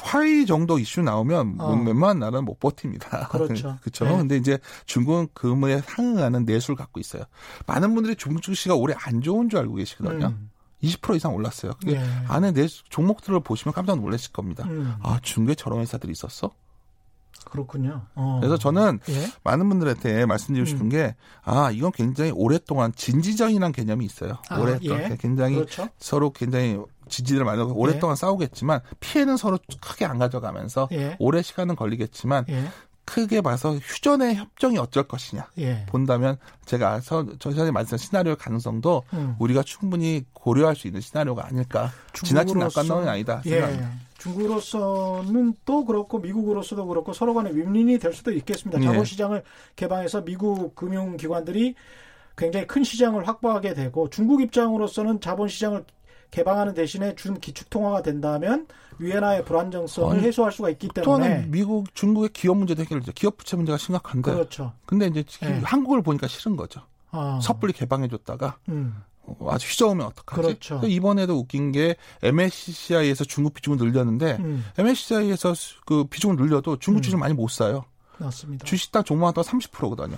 화이 정도 이슈 나오면 어. 웬만한 나라는 못 버팁니다. 그렇죠. 그렇죠. 네. 근데 이제 중국은 그에 상응하는 내수를 갖고 있어요. 많은 분들이 중국 증시가 올해 안 좋은 줄 알고 계시거든요. 음. 20% 이상 올랐어요. 그게 예. 안에 내수 종목들을 보시면 깜짝 놀라실 겁니다. 음. 아, 중국에 저런 회사들이 있었어? 그렇군요. 어. 그래서 저는 예? 많은 분들한테 말씀드리고 싶은 음. 게, 아, 이건 굉장히 오랫동안 진지전이라는 개념이 있어요. 아, 오랫동안. 예? 굉장히 그렇죠? 서로 굉장히 지지를 많이 하고 오랫동안 예? 싸우겠지만 피해는 서로 크게 안 가져가면서 예? 오래 시간은 걸리겠지만 예? 크게 봐서 휴전의 협정이 어쩔 것이냐 예. 본다면 제가 서, 전에 말씀드린 시나리오 가능성도 음. 우리가 충분히 고려할 수 있는 시나리오가 아닐까 지나친 낙관론이 아니다 예. 중국으로서는 또 그렇고 미국으로서도 그렇고 서로 간에 윈윈이 될 수도 있겠습니다. 예. 자본시장을 개방해서 미국 금융기관들이 굉장히 큰 시장을 확보하게 되고 중국 입장으로서는 자본시장을 개방하는 대신에 준 기축통화가 된다면 위엔화의 불안정성을 아니, 해소할 수가 있기 때문에 미국 중국의 기업 문제도 해결되죠. 기업 부채 문제가 심각한데. 그렇죠. 근데 이제 네. 한국을 보니까 싫은 거죠. 아. 섣불리 개방해줬다가 음. 어, 아주 휘저으면 어떡하지? 그렇죠. 이번에도 웃긴 게 MSCI에서 중국 비중을 늘렸는데 음. MSCI에서 그 비중을 늘려도 중국 주식 음. 많이 못 사요. 맞습니다. 주식당 종목마다 30%거든요.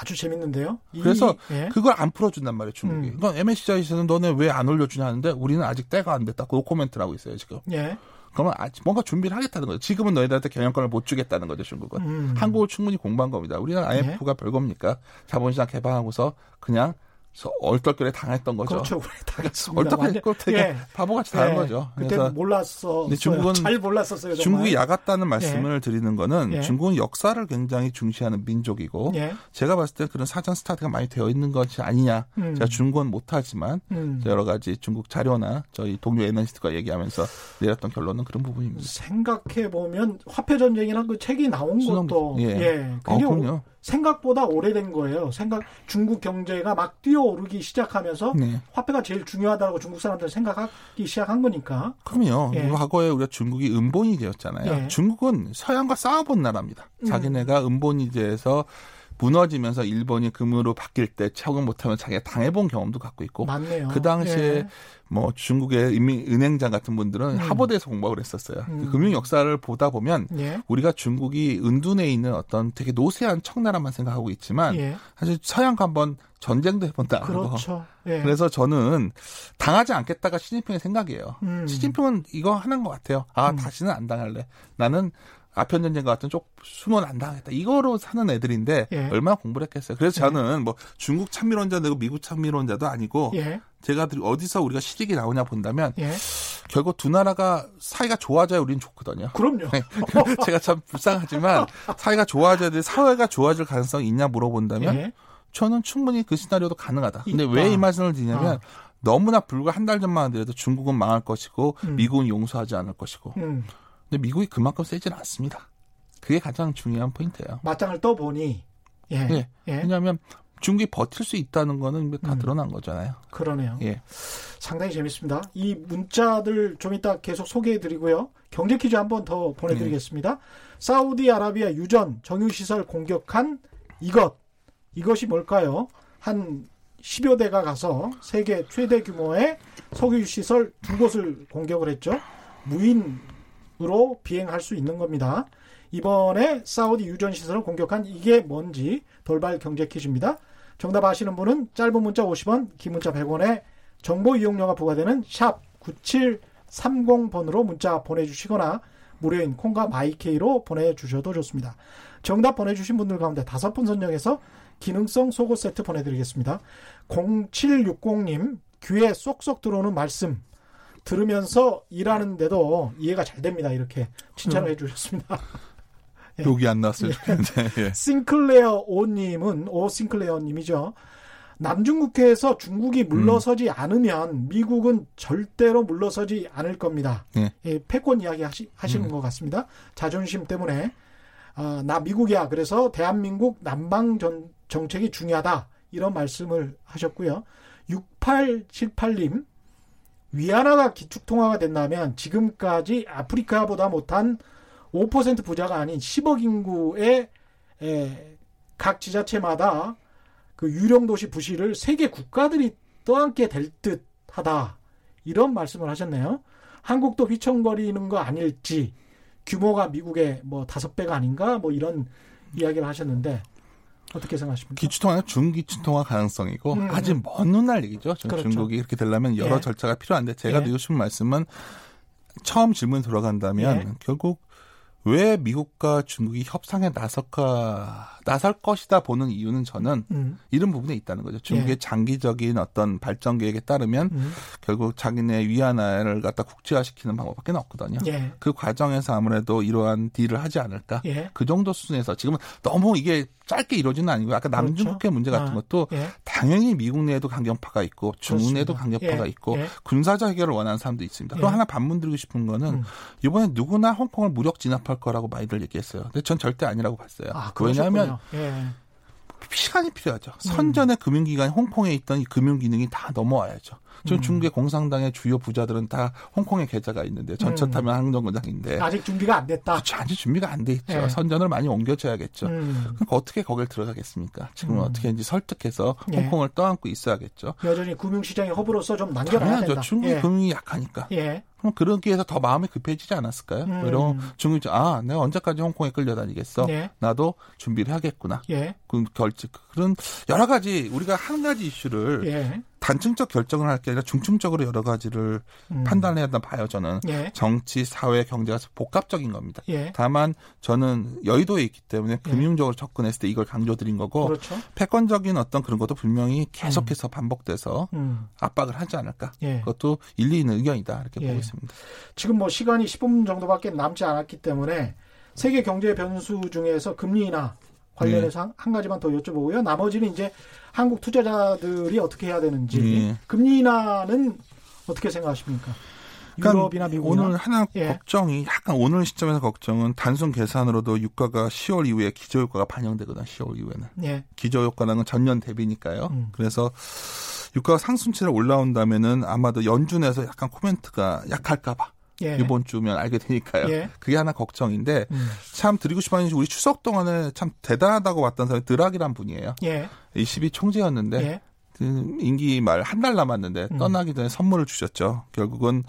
아주 재밌는데요. 그래서 이, 예? 그걸 안 풀어준단 말이에요, 중국이. 음. 그러니까 MSCI에서는 너네 왜 안 올려주냐 하는데 우리는 아직 때가 안 됐다. 그 코멘트를 하고 있어요, 지금. 예. 그러면 뭔가 준비를 하겠다는 거죠. 지금은 너희들한테 경영권을 못 주겠다는 거죠, 중국은. 음. 한국을 충분히 공부한 겁니다. 우리는 IMF가 예? 별겁니까? 자본시장 개방하고서 그냥 얼떨결에 당했던 거죠. 그렇죠. 당했습니다. 얼떨결에 되게 예. 바보같이 당한 예. 거죠. 그때 몰랐어. 중국은 잘 몰랐었어요. 정말. 중국이 야갔다는 말씀을 예. 드리는 거는 예. 중국은 역사를 굉장히 중시하는 민족이고 예. 제가 봤을 때 그런 사전 스타트가 많이 되어 있는 것이 아니냐. 음. 제가 중국은 못하지만 음. 여러 가지 중국 자료나 저희 동료 애널리스트가 얘기하면서 내렸던 결론은 그런 부분입니다. 생각해 보면 화폐 전쟁이나 그 책이 나온 수능, 것도 예, 예. 어, 그럼요. 생각보다 오래된 거예요. 생각 중국 경제가 막 뛰어오르기 시작하면서 네. 화폐가 제일 중요하다고 중국 사람들 생각하기 시작한 거니까. 그럼요. 예. 과거에 우리가 중국이 은본이 되었잖아요. 예. 중국은 서양과 싸워본 나라입니다. 음. 자기네가 은본이제에서 무너지면서 일본이 금으로 바뀔 때 적응 못하면 자기가 당해본 경험도 갖고 있고 맞네요. 그 당시에 예. 뭐 중국의 인민 은행장 같은 분들은 음. 하버드에서 공부를 했었어요. 음. 그 금융 역사를 보다 보면 예. 우리가 중국이 은둔에 있는 어떤 되게 노쇠한 청나라만 생각하고 있지만 예. 사실 서양과 한번 전쟁도 해본다. 그렇죠. 예. 그래서 저는 당하지 않겠다가 시진핑의 생각이에요. 음. 시진핑은 이거 하는 것 같아요. 아 음. 다시는 안 당할래. 나는 아편 전쟁 같은 쪽 숨은 안 당하겠다. 이거로 사는 애들인데 예. 얼마나 공부를 했겠어요. 그래서 예. 저는 예. 뭐 중국 찬미론자 되고 미국 찬미론자도 아니고 예. 제가 어디서 우리가 시직이 나오냐 본다면 예. 결국 두 나라가 사이가 좋아져야 우리는 좋거든요. 그럼요. 네. 제가 참 불쌍하지만 사이가 좋아져야 돼 사회가 좋아질 가능성이 있냐 물어본다면 예. 저는 충분히 그 시나리오도 가능하다. 근데 왜 이 말씀을 드리냐면 아. 너무나 불과 한 달 전만 하더라도 중국은 망할 것이고 음. 미국은 용서하지 않을 것이고 음. 근데 미국이 그만큼 세지는 않습니다. 그게 가장 중요한 포인트예요. 맞짱을 떠 보니 예. 네. 예. 왜냐하면 중국이 버틸 수 있다는 거는 다 음. 드러난 거잖아요. 그러네요. 예. 상당히 재밌습니다. 이 문자들 좀 이따 계속 소개해 드리고요. 경제 퀴즈 한 번 더 보내드리겠습니다. 네. 사우디아라비아 유전 정유시설 공격한 이것. 이것이 뭘까요? 한 10여 대가 가서 세계 최대 규모의 석유시설 두 곳을 공격을 했죠. 무인 으로 비행할 수 있는 겁니다. 이번에 사우디 유전 시설을 공격한 이게 뭔지 돌발 경제 퀴즈입니다. 정답 아시는 분은 짧은 문자 50원, 긴 문자 100원에 정보 이용료가 부과되는 샵 9730번으로 문자 보내주시거나 무료인 콩과 마이케이로 보내주셔도 좋습니다. 정답 보내주신 분들 가운데 다섯 분 선정해서 기능성 속옷 세트 보내드리겠습니다. 0760님 귀에 쏙쏙 들어오는 말씀 들으면서 일하는데도 이해가 잘 됩니다. 이렇게 칭찬을 음. 해주셨습니다. 예. 욕이 안 났을 예. 텐데. 예. 싱클레어 오님은 오 싱클레어님이죠. 남중국해에서 중국이 물러서지 음. 않으면 미국은 절대로 물러서지 않을 겁니다. 예. 예 패권 이야기 하시, 하시는 음. 것 같습니다. 자존심 때문에 아, 나 미국이야. 그래서 대한민국 남방 전, 정책이 중요하다. 이런 말씀을 하셨고요. 6878님 위안화가 기축통화가 된다면 지금까지 아프리카보다 못한 5% 부자가 아닌 10억 인구의 에, 각 지자체마다 그 유령 도시 부실을 세계 국가들이 떠안게 될 듯하다 이런 말씀을 하셨네요. 한국도 휘청거리는 거 아닐지 규모가 미국의 뭐 다섯 배가 아닌가 뭐 이런 이야기를 하셨는데 어떻게 생각하십니까? 기축통화는 중기축통화 가능성이고 음, 아직 먼 훗날 얘기죠. 그렇죠. 중국이 이렇게 되려면 여러 예. 절차가 필요한데 제가 예. 드리고 싶은 말씀은 처음 질문 돌아간다면 예. 결국 왜 미국과 중국이 협상에 나설까 나설 것이다 보는 이유는 저는 음. 이런 부분에 있다는 거죠. 중국의 예. 장기적인 어떤 발전 계획에 따르면 음. 결국 자기네 위안화를 갖다 국제화시키는 방법밖에 없거든요. 예. 그 과정에서 아무래도 이러한 딜을 하지 않을까. 예. 그 정도 수준에서 지금은 너무 이게 짧게 이루어지는 아니고 아까 남중국해 그렇죠. 문제 같은 아, 것도 예. 당연히 미국 내에도 강경파가 있고 중국 내에도 강경파가 예. 있고 예. 군사적 해결을 원하는 사람도 있습니다. 그럼 하나 반문 드리고 싶은 거는 음. 이번에 누구나 홍콩을 무력 진압할 거라고 많이들 얘기했어요. 근데 전 절대 아니라고 봤어요. 아, 왜냐하면 시간이 필요하죠. 선전의 음. 금융기관이 홍콩에 있던 이 금융기능이 다 넘어와야죠. 저 음. 중국의 공산당의 주요 부자들은 다 홍콩에 계좌가 있는데 전철 음. 타면 항정거장인데 아직 준비가 안 됐다. 그렇죠. 아직 준비가 안 돼 있죠. 네. 선전을 많이 옮겨줘야겠죠. 음. 그러니까 어떻게 거길 들어가겠습니까? 지금 은 음. 어떻게 이제 설득해서 예. 홍콩을 네. 떠안고 있어야겠죠. 여전히 금융시장의 허브로서 좀 남겨놔야 된다. 중국 예. 금융이 약하니까. 예. 그럼 그러기 위해서 더 마음이 급해지지 않았을까요? 음. 그럼 중국이 아 내가 언제까지 홍콩에 끌려다니겠어? 예. 나도 준비를 하겠구나. 예. 그 결제 그런 여러 가지 우리가 한 가지 이슈를 예. 단층적 결정을 할 게 아니라 중층적으로 여러 가지를 음. 판단해야 한다 봐요 저는 예. 정치, 사회, 경제가 복합적인 겁니다. 예. 다만 저는 여의도에 있기 때문에 예. 금융적으로 접근했을 때 이걸 강조드린 거고 그렇죠. 패권적인 어떤 그런 것도 분명히 계속해서 음. 반복돼서 음. 압박을 하지 않을까. 예. 그것도 일리 있는 의견이다 이렇게 예. 보고 있습니다. 지금 뭐 시간이 10분 정도밖에 남지 않았기 때문에 세계 경제 변수 중에서 금리 인하 관련해서 네. 한 가지만 더 여쭤보고요. 나머지는 이제 한국 투자자들이 어떻게 해야 되는지 네. 금리 인하는 어떻게 생각하십니까? 그러니까 유럽이나 미국 오늘 하나 예. 걱정이 약간 오늘 시점에서 걱정은 단순 계산으로도 유가가 10월 이후에 기저효과가 반영되거든 10월 이후에는 예. 기저효과라는 건 전년 대비니까요. 음. 그래서 유가가 상승치를 올라온다면은 아마도 연준에서 약간 코멘트가 약할까봐 예. 이번 주면 알게 되니까요. 예. 그게 하나 걱정인데 음. 참 드리고 싶은 이 우리 추석 동안에 참 대단하다고 봤던 사람이 드락이란 분이에요. 예. 22 총재였는데 예. 그 임기 말 한 달 남았는데 음. 떠나기 전에 선물을 주셨죠. 결국은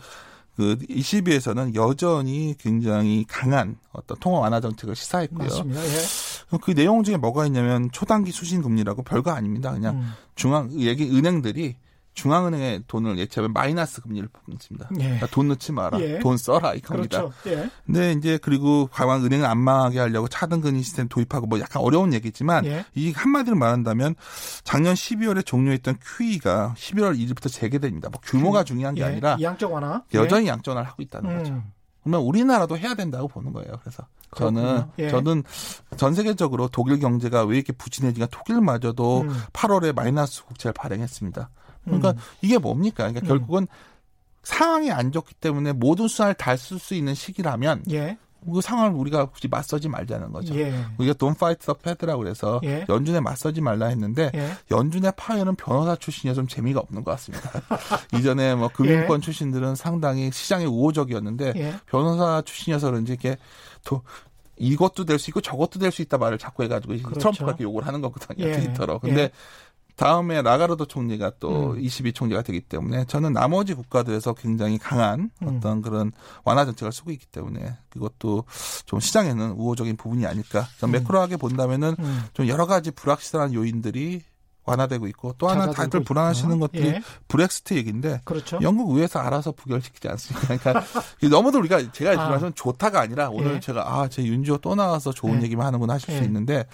그 22에서는 여전히 굉장히 강한 어떤 통화 완화 정책을 시사했고요. 예. 그 내용 중에 뭐가 있냐면 초단기 수신 금리라고 별거 아닙니다. 그냥 음. 중앙 얘기 은행들이 중앙은행에 돈을 예치하면 마이너스 금리를 뽑습니다. 예. 그러니까 돈 넣지 마라. 예. 돈 써라 이겁니다. 그렇죠. 예. 근데 이제 그리고 과방 은행을 안 망하게 하려고 차등금리 시스템 도입하고 뭐 약간 어려운 얘기지만 예. 이 한마디로 말한다면 작년 12월에 종료했던 QE가 11월 1일부터 재개됩니다. 뭐 규모가 중요한 게 예. 아니라 양적 완화 여전히 양적 완화를 하고 있다는 음. 거죠. 그러면 우리나라도 해야 된다고 보는 거예요. 그래서 저는 예. 저는 전 세계적으로 독일 경제가 왜 이렇게 부진해지냐 독일마저도 음. 8월에 마이너스 국채를 발행했습니다. 그러니까 음. 이게 뭡니까? 그러니까 음. 결국은 상황이 안 좋기 때문에 모든 수단을 다 쓸 수 있는 시기라면 예. 그 상황을 우리가 굳이 맞서지 말자는 거죠. 예. 우리가 Don't fight the Fed라고 그래서 예. 연준에 맞서지 말라 했는데 예. 연준의 파월은 변호사 출신이어 좀 재미가 없는 것 같습니다. 이전에 뭐 금융권 예. 출신들은 상당히 시장에 우호적이었는데 예. 변호사 출신이어서 그런지 이렇게 도, 이것도 될 수 있고 저것도 될 수 있다 말을 자꾸 해가지고 그렇죠. 트럼프가 욕을 하는 거거든요. 예. 트위터로. 근데 다음에 라가르도 총리가 또 음. 22 총리가 되기 때문에 저는 나머지 국가들에서 굉장히 강한 음. 어떤 그런 완화 정책을 쓰고 있기 때문에 그것도 좀 시장에는 우호적인 부분이 아닐까. 전 음. 매크로하게 본다면은 음. 좀 여러 가지 불확실한 요인들이 완화되고 있고 또 하나 다들 불안하시는 것들이 예. 브렉시트 얘기인데 그렇죠. 영국 의회에서 알아서 부결시키지 않습니까? 그러니까 너무도 우리가 제가 아. 말씀은 좋다가 아니라 오늘 예. 제가 아 제 윤지호 또 나와서 좋은 예. 얘기만 하는구나 하실 수 예. 있는데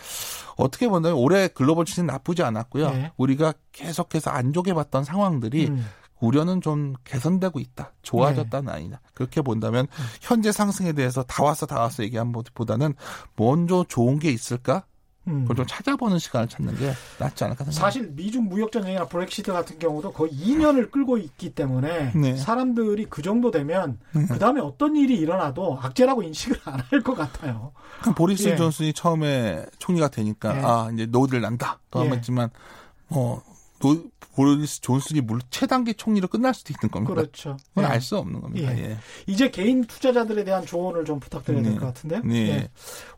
어떻게 보면 올해 글로벌 시즌 나쁘지 않았고요. 예. 우리가 계속해서 안 좋게 봤던 상황들이 음. 우려는 좀 개선되고 있다. 좋아졌다는 네. 아니냐. 그렇게 본다면 음. 현재 상승에 대해서 다 왔어 다 왔어 얘기한 것보다는 먼저 좋은 게 있을까? 음. 그걸 좀 찾아보는 시간을 찾는 게 낫지 않을까 생각합니다. 사실 미중 무역 전쟁이나 브렉시트 같은 경우도 거의 2년을 끌고 있기 때문에 네. 사람들이 그 정도 되면 네. 그 다음에 어떤 일이 일어나도 악재라고 인식을 안 할 것 같아요. 보리스 예. 존슨이 처음에 총리가 되니까 예. 아 이제 no deal 난다 또 예. 했지만 뭐 노, 보리스 존슨이 물 최단기 총리로 끝날 수도 있는 겁니다. 그렇죠. 그건 네. 알수 없는 겁니다. 예. 예. 이제 개인 투자자들에 대한 조언을 좀 부탁드려야 네. 될것 같은데. 네. 예.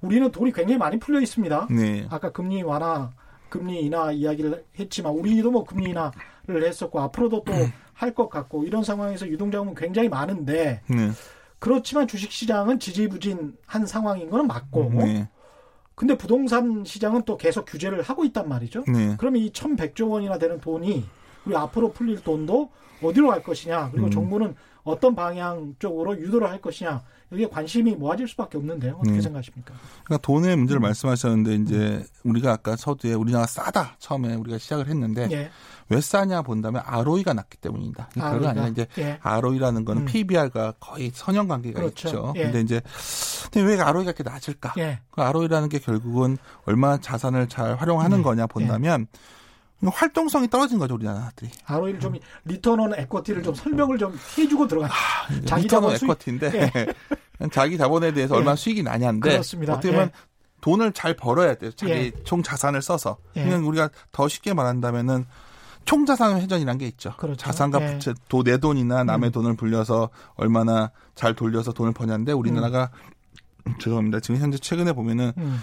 우리는 돈이 굉장히 많이 풀려 있습니다. 네. 아까 금리 완화, 금리 인하 이야기를 했지만 우리도 뭐 금리 인하를 했었고 앞으로도 또 할 것 같고 이런 상황에서 유동자금은 굉장히 많은데 네. 그렇지만 주식시장은 지지부진한 상황인 거는 맞고 네. 근데 부동산 시장은 또 계속 규제를 하고 있단 말이죠. 네. 그러면 이 1,100조 원이나 되는 돈이 우리 앞으로 풀릴 돈도 어디로 갈 것이냐. 그리고 음. 정부는 어떤 방향 쪽으로 유도를 할 것이냐. 여기에 관심이 모아질 수밖에 없는데요. 어떻게 네. 생각하십니까? 그러니까 돈의 문제를 음. 말씀하셨는데 이제 음. 우리가 아까 서두에 우리나라 싸다 처음에 우리가 시작을 했는데 예. 왜 싸냐 본다면 ROE가 낮기 때문이다. 별거 아니라 이제 예. ROE라는 거는 음. PBR과 거의 선형 관계가 그렇죠. 있죠. 예. 근데 이제 근데 왜 ROE가 이렇게 낮을까? 예. 그 ROE라는 게 결국은 얼마나 자산을 잘 활용하는 네. 거냐 본다면 활동성이 떨어진 거죠 우리나라들이. ROE를 좀 return on equity를 좀 설명을 좀 해주고 들어가. 아, 자기 자본 equity인데 예. 자기 자본에 대해서 예. 얼마나 수익이 나냐인데 그렇습니다. 어떻게 보면 예. 돈을 잘 벌어야 돼요. 자기 예. 총 자산을 써서. 예. 그냥 우리가 더 쉽게 말한다면은 총자산 회전이란 게 있죠. 그렇죠. 자산과 예. 부채, 도, 내 돈이나 남의 음. 돈을 불려서 얼마나 잘 돌려서 돈을 버냐인데 우리나라가 음. 죄송합니다. 지금 현재 최근에 보면은 음.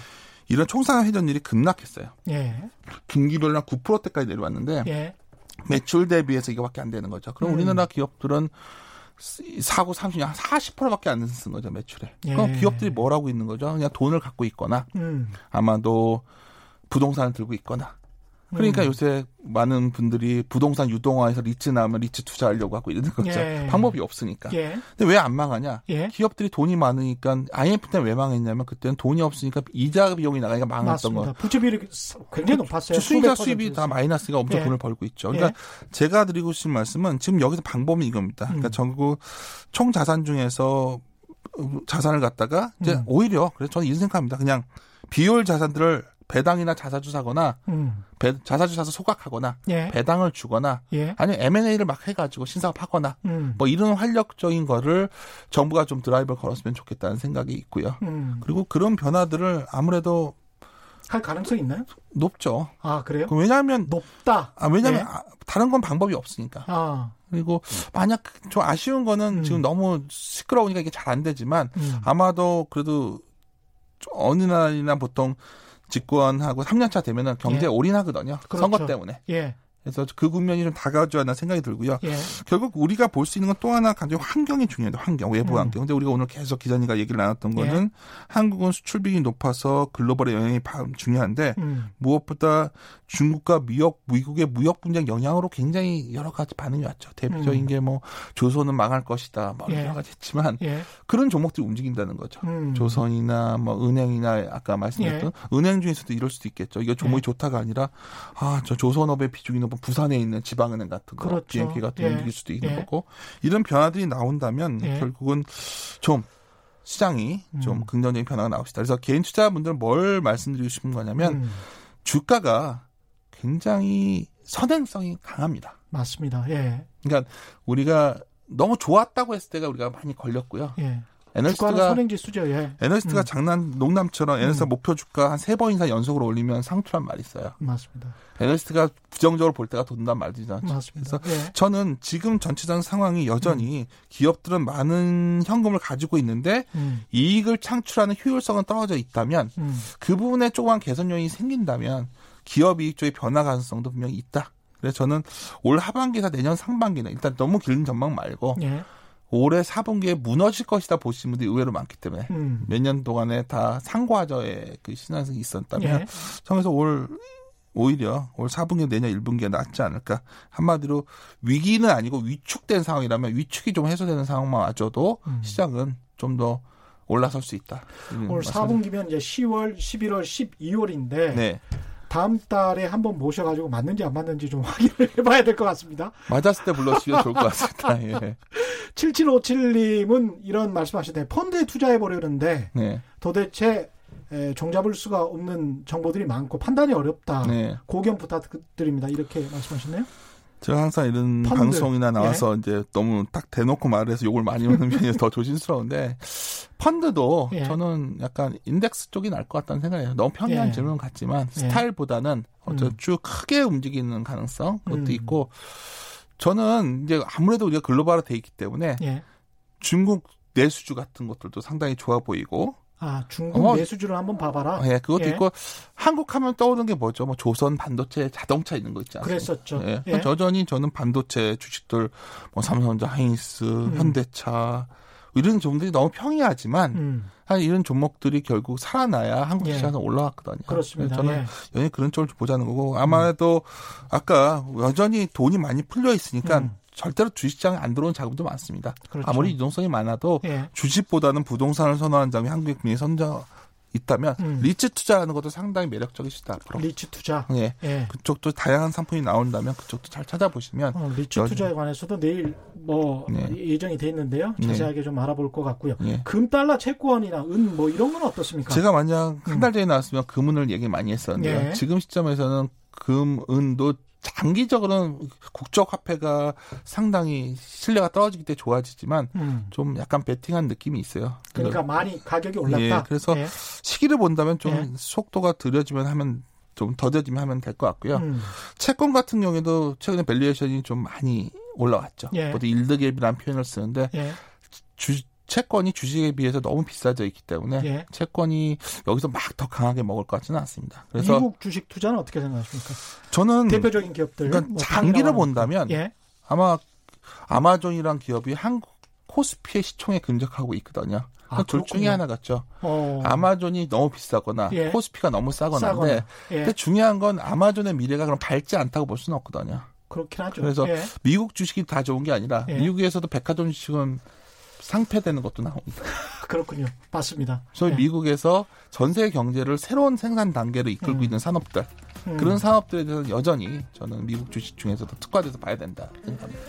이런 총상환 회전율이 급락했어요. 예. 분기별로 9%대까지 내려왔는데 예. 매출 대비해서 이거밖에 안 되는 거죠. 그럼 음. 우리나라 기업들은 사고 30년 한 40%밖에 안 쓴 거죠 매출에. 예. 그럼 기업들이 뭘 하고 있는 거죠? 그냥 돈을 갖고 있거나 음. 아마도 부동산을 들고 있거나 그러니까 음. 요새 많은 분들이 부동산 유동화해서 리츠 나오면 리츠 투자하려고 하고 이러는 거죠. 예. 방법이 없으니까. 예. 근데 왜 안 망하냐? 예. 기업들이 돈이 많으니까 IMF 때왜 망했냐면 그때는 돈이 없으니까 이자 비용이 나가니까 망했던 거. 부채 비율이 굉장히 높았어요. 수익자 수입이 다 마이너스가 엄청 예. 돈을 벌고 있죠. 그러니까 예. 제가 드리고 싶은 말씀은 지금 여기서 방법은 이겁니다. 그러니까 음. 전국 총 자산 중에서 자산을 갖다가 이제 음. 오히려 그래서 저는 이런 생각합니다. 그냥 비율 자산들을 배당이나 자사주 사거나 음. 배, 자사주 사서 소각하거나 예. 배당을 주거나 예. 아니면 M&A를 막 해가지고 신사업하거나 음. 뭐 이런 활력적인 거를 정부가 좀 드라이브를 걸었으면 좋겠다는 생각이 있고요. 음. 그리고 그런 변화들을 아무래도 할 가능성이 있나요? 높죠. 아 그래요? 왜냐하면 높다. 아 왜냐하면 네. 다른 건 방법이 없으니까. 아. 그리고 만약 좀 아쉬운 거는 음. 지금 너무 시끄러우니까 이게 잘 안 되지만 음. 아마도 그래도 어느 날이나 보통 집권하고 3년차 되면은 경제에 예. 올인하거든요. 그렇죠. 선거 때문에. 예. 그래서 그 국면이 좀 다가오지 않나 생각이 들고요. 예. 결국 우리가 볼 수 있는 건 또 하나 간장 환경이 중요해요. 환경, 외부 음. 환경. 근데 우리가 오늘 계속 기자님과 얘기를 나눴던 거는 예. 한국은 수출비이 높아서 글로벌의 영향이 중요한데 음. 무엇보다 중국과 미역, 미국의 무역 분쟁 영향으로 굉장히 여러 가지 반응이 왔죠. 대표적인 음. 게뭐 조선은 망할 것이다. 뭐 예. 여러 가지 했지만 예. 그런 종목들이 움직인다는 거죠. 음. 조선이나 뭐 은행이나 아까 말씀드렸던 예. 은행 중에서도 이럴 수도 있겠죠. 이게 종목이 예. 좋다가 아니라 아, 저 조선업의 비중이 높은 부산에 있는 지방은행 같은 거, 그렇죠. BNK 같은 예. 움직일 수도 있는 예. 거고 이런 변화들이 나온다면 예. 결국은 좀 시장이 음. 좀 긍정적인 변화가 나옵시다. 그래서 개인 투자분들은 뭘 말씀드리고 싶은 거냐면 음. 주가가 굉장히 선행성이 강합니다. 맞습니다. 예. 그러니까 우리가 너무 좋았다고 했을 때가 우리가 많이 걸렸고요. 예. 에너지스트가 선행지 수죠. 예. 에너지스트가 음. 장난 농담처럼 에너지스트 음. 목표 주가 한 세 번 이상 연속으로 올리면 상투란 말이 있어요. 맞습니다. 에너지스트가 부정적으로 볼 때가 돈단 말이죠. 맞습니다. 그래서 예. 저는 지금 전체적 상황이 여전히 음. 기업들은 많은 현금을 가지고 있는데 음. 이익을 창출하는 효율성은 떨어져 있다면 음. 그 부분에 조그만 개선 요인이 생긴다면 기업 이익 쪽의 변화 가능성도 분명히 있다. 그래서 저는 올 하반기에서 내년 상반기는 일단 너무 긴 전망 말고 예. 올해 4분기에 무너질 것이다 보시는 분들이 의외로 많기 때문에 음. 몇년 동안에 다 상과저의 그 신앙성이 있었다면 예. 그래서 올 오히려 올 4분기 내년 1분기가 낫지 않을까. 한마디로 위기는 아니고 위축된 상황이라면 위축이 좀 해소되는 상황만 와줘도 음. 시장은 좀더 올라설 수 있다. 올 4분기면 이제 10월, 11월, 12월인데 네. 다음 달에 한번 모셔가지고 맞는지 안 맞는지 좀 확인을 해봐야 될 것 같습니다. 맞았을 때 불러주시면 좋을 것 같습니다. 예. 7757님은 이런 말씀하시네. 펀드에 투자해보려는데 네. 도대체 에, 종잡을 수가 없는 정보들이 많고 판단이 어렵다. 네. 고견 부탁드립니다. 이렇게 말씀하셨네요. 제가 항상 이런 펀드. 방송이나 나와서 예. 이제 너무 딱 대놓고 말해서 욕을 많이 먹는 편이 더 조심스러운데 펀드도 예. 저는 약간 인덱스 쪽이 나을 것 같다는 생각이에요. 너무 평이한 예. 질문 같지만 예. 스타일보다는 어쩌 음. 쭉 크게 움직이는 가능성 그것도 음. 있고 저는 이제 아무래도 우리가 글로벌화 돼 있기 때문에 예. 중국 내수주 같은 것들도 상당히 좋아 보이고 아, 중국 어, 내수주를 한번 봐봐라. 예, 그것도 예. 있고 한국 하면 떠오르는 게 뭐죠? 뭐 조선 반도체, 자동차 있는 거 있잖아요. 그랬었죠. 예. 예. 여전히 저는 반도체 주식들 뭐 삼성전자, 하이닉스, 음. 현대차 이런 종들이 너무 평이하지만 음. 이런 종목들이 결국 살아나야 한국 예. 시장에서 예. 올라왔거든요. 그렇습니다. 저는 예. 여전히 그런 쪽을 보자는 거고 아마도 음. 아까 여전히 돈이 많이 풀려 있으니까 음. 절대로 주식시장에 안 들어온 자금도 많습니다. 그렇죠. 아무리 유동성이 많아도 예. 주식보다는 부동산을 선호하는 점이 한국의 국민이 선정 있다면 음. 리츠 투자라는 것도 상당히 매력적이시다. 앞으로. 리츠 투자. 예. 예. 그쪽도 다양한 상품이 나온다면 그쪽도 잘 찾아보시면 어, 리츠 투자에 관해서도 내일 뭐 네. 예정이 돼 있는데요. 네. 자세하게 네. 좀 알아볼 것 같고요. 네. 금 달러 채권이나 은 뭐 이런 건 어떻습니까? 제가 만약 한달 음. 전에 나왔으면 금은을 얘기 많이 했었는데요. 네. 지금 시점에서는 금, 은도 장기적으로는 법정 화폐가 상당히 신뢰가 떨어지기 때문에 좋아지지만 음. 좀 약간 베팅한 느낌이 있어요. 그러니까 많이 가격이 올랐다. 예, 그래서 예. 시기를 본다면 좀 예. 속도가 들여지면 하면 좀 더뎌지면 하면 될 것 같고요. 음. 채권 같은 경우에도 최근에 valuation이 좀 많이 올라왔죠. 예. 보통 yield gap이라는 표현을 쓰는데 예. 주, 채권이 주식에 비해서 너무 비싸져 있기 때문에 예. 채권이 여기서 막 더 강하게 먹을 것 같지는 않습니다. 그래서 미국 주식 투자는 어떻게 생각하십니까? 저는 대표적인 기업들 그러니까 뭐 장기를 본다면 예. 아마 아마존이란 기업이 한국 코스피의 시총에 근접하고 있거든요. 아, 둘 중에 하나 같죠. 어. 아마존이 너무 비싸거나 예. 코스피가 너무 싸거나인데 예. 근데 중요한 건 아마존의 미래가 그럼 밝지 않다고 볼 수는 없거든요. 그렇긴 하죠. 그래서 예. 미국 주식이 다 좋은 게 아니라 예. 미국에서도 백화점 주식은 상패되는 것도 나옵니다. 그렇군요. 맞습니다. 저희 네. 미국에서 전세 경제를 새로운 생산 단계로 이끌고 음. 있는 산업들 음. 그런 산업들에 대해서 여전히 저는 미국 주식 중에서도 특화돼서 봐야 된다 생각합니다.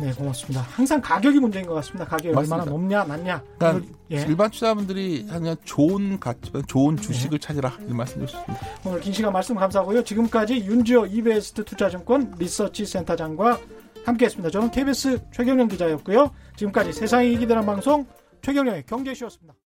네, 고맙습니다. 항상 가격이 문제인 것 같습니다. 가격이 맞습니다. 얼마나 높냐, 낮냐. 그러니까 예. 일반 투자분들이 그냥 좋은 가치, 좋은 주식을 네. 찾으라 이 말씀드렸습니다. 오늘 긴 시간 말씀 감사하고요. 지금까지 윤지호 이베스트 투자증권 리서치 센터장과 함께했습니다. 저는 KBS 최경영 기자였고요. 지금까지 세상이 이기되는 방송 최경영의 경제쇼였습니다.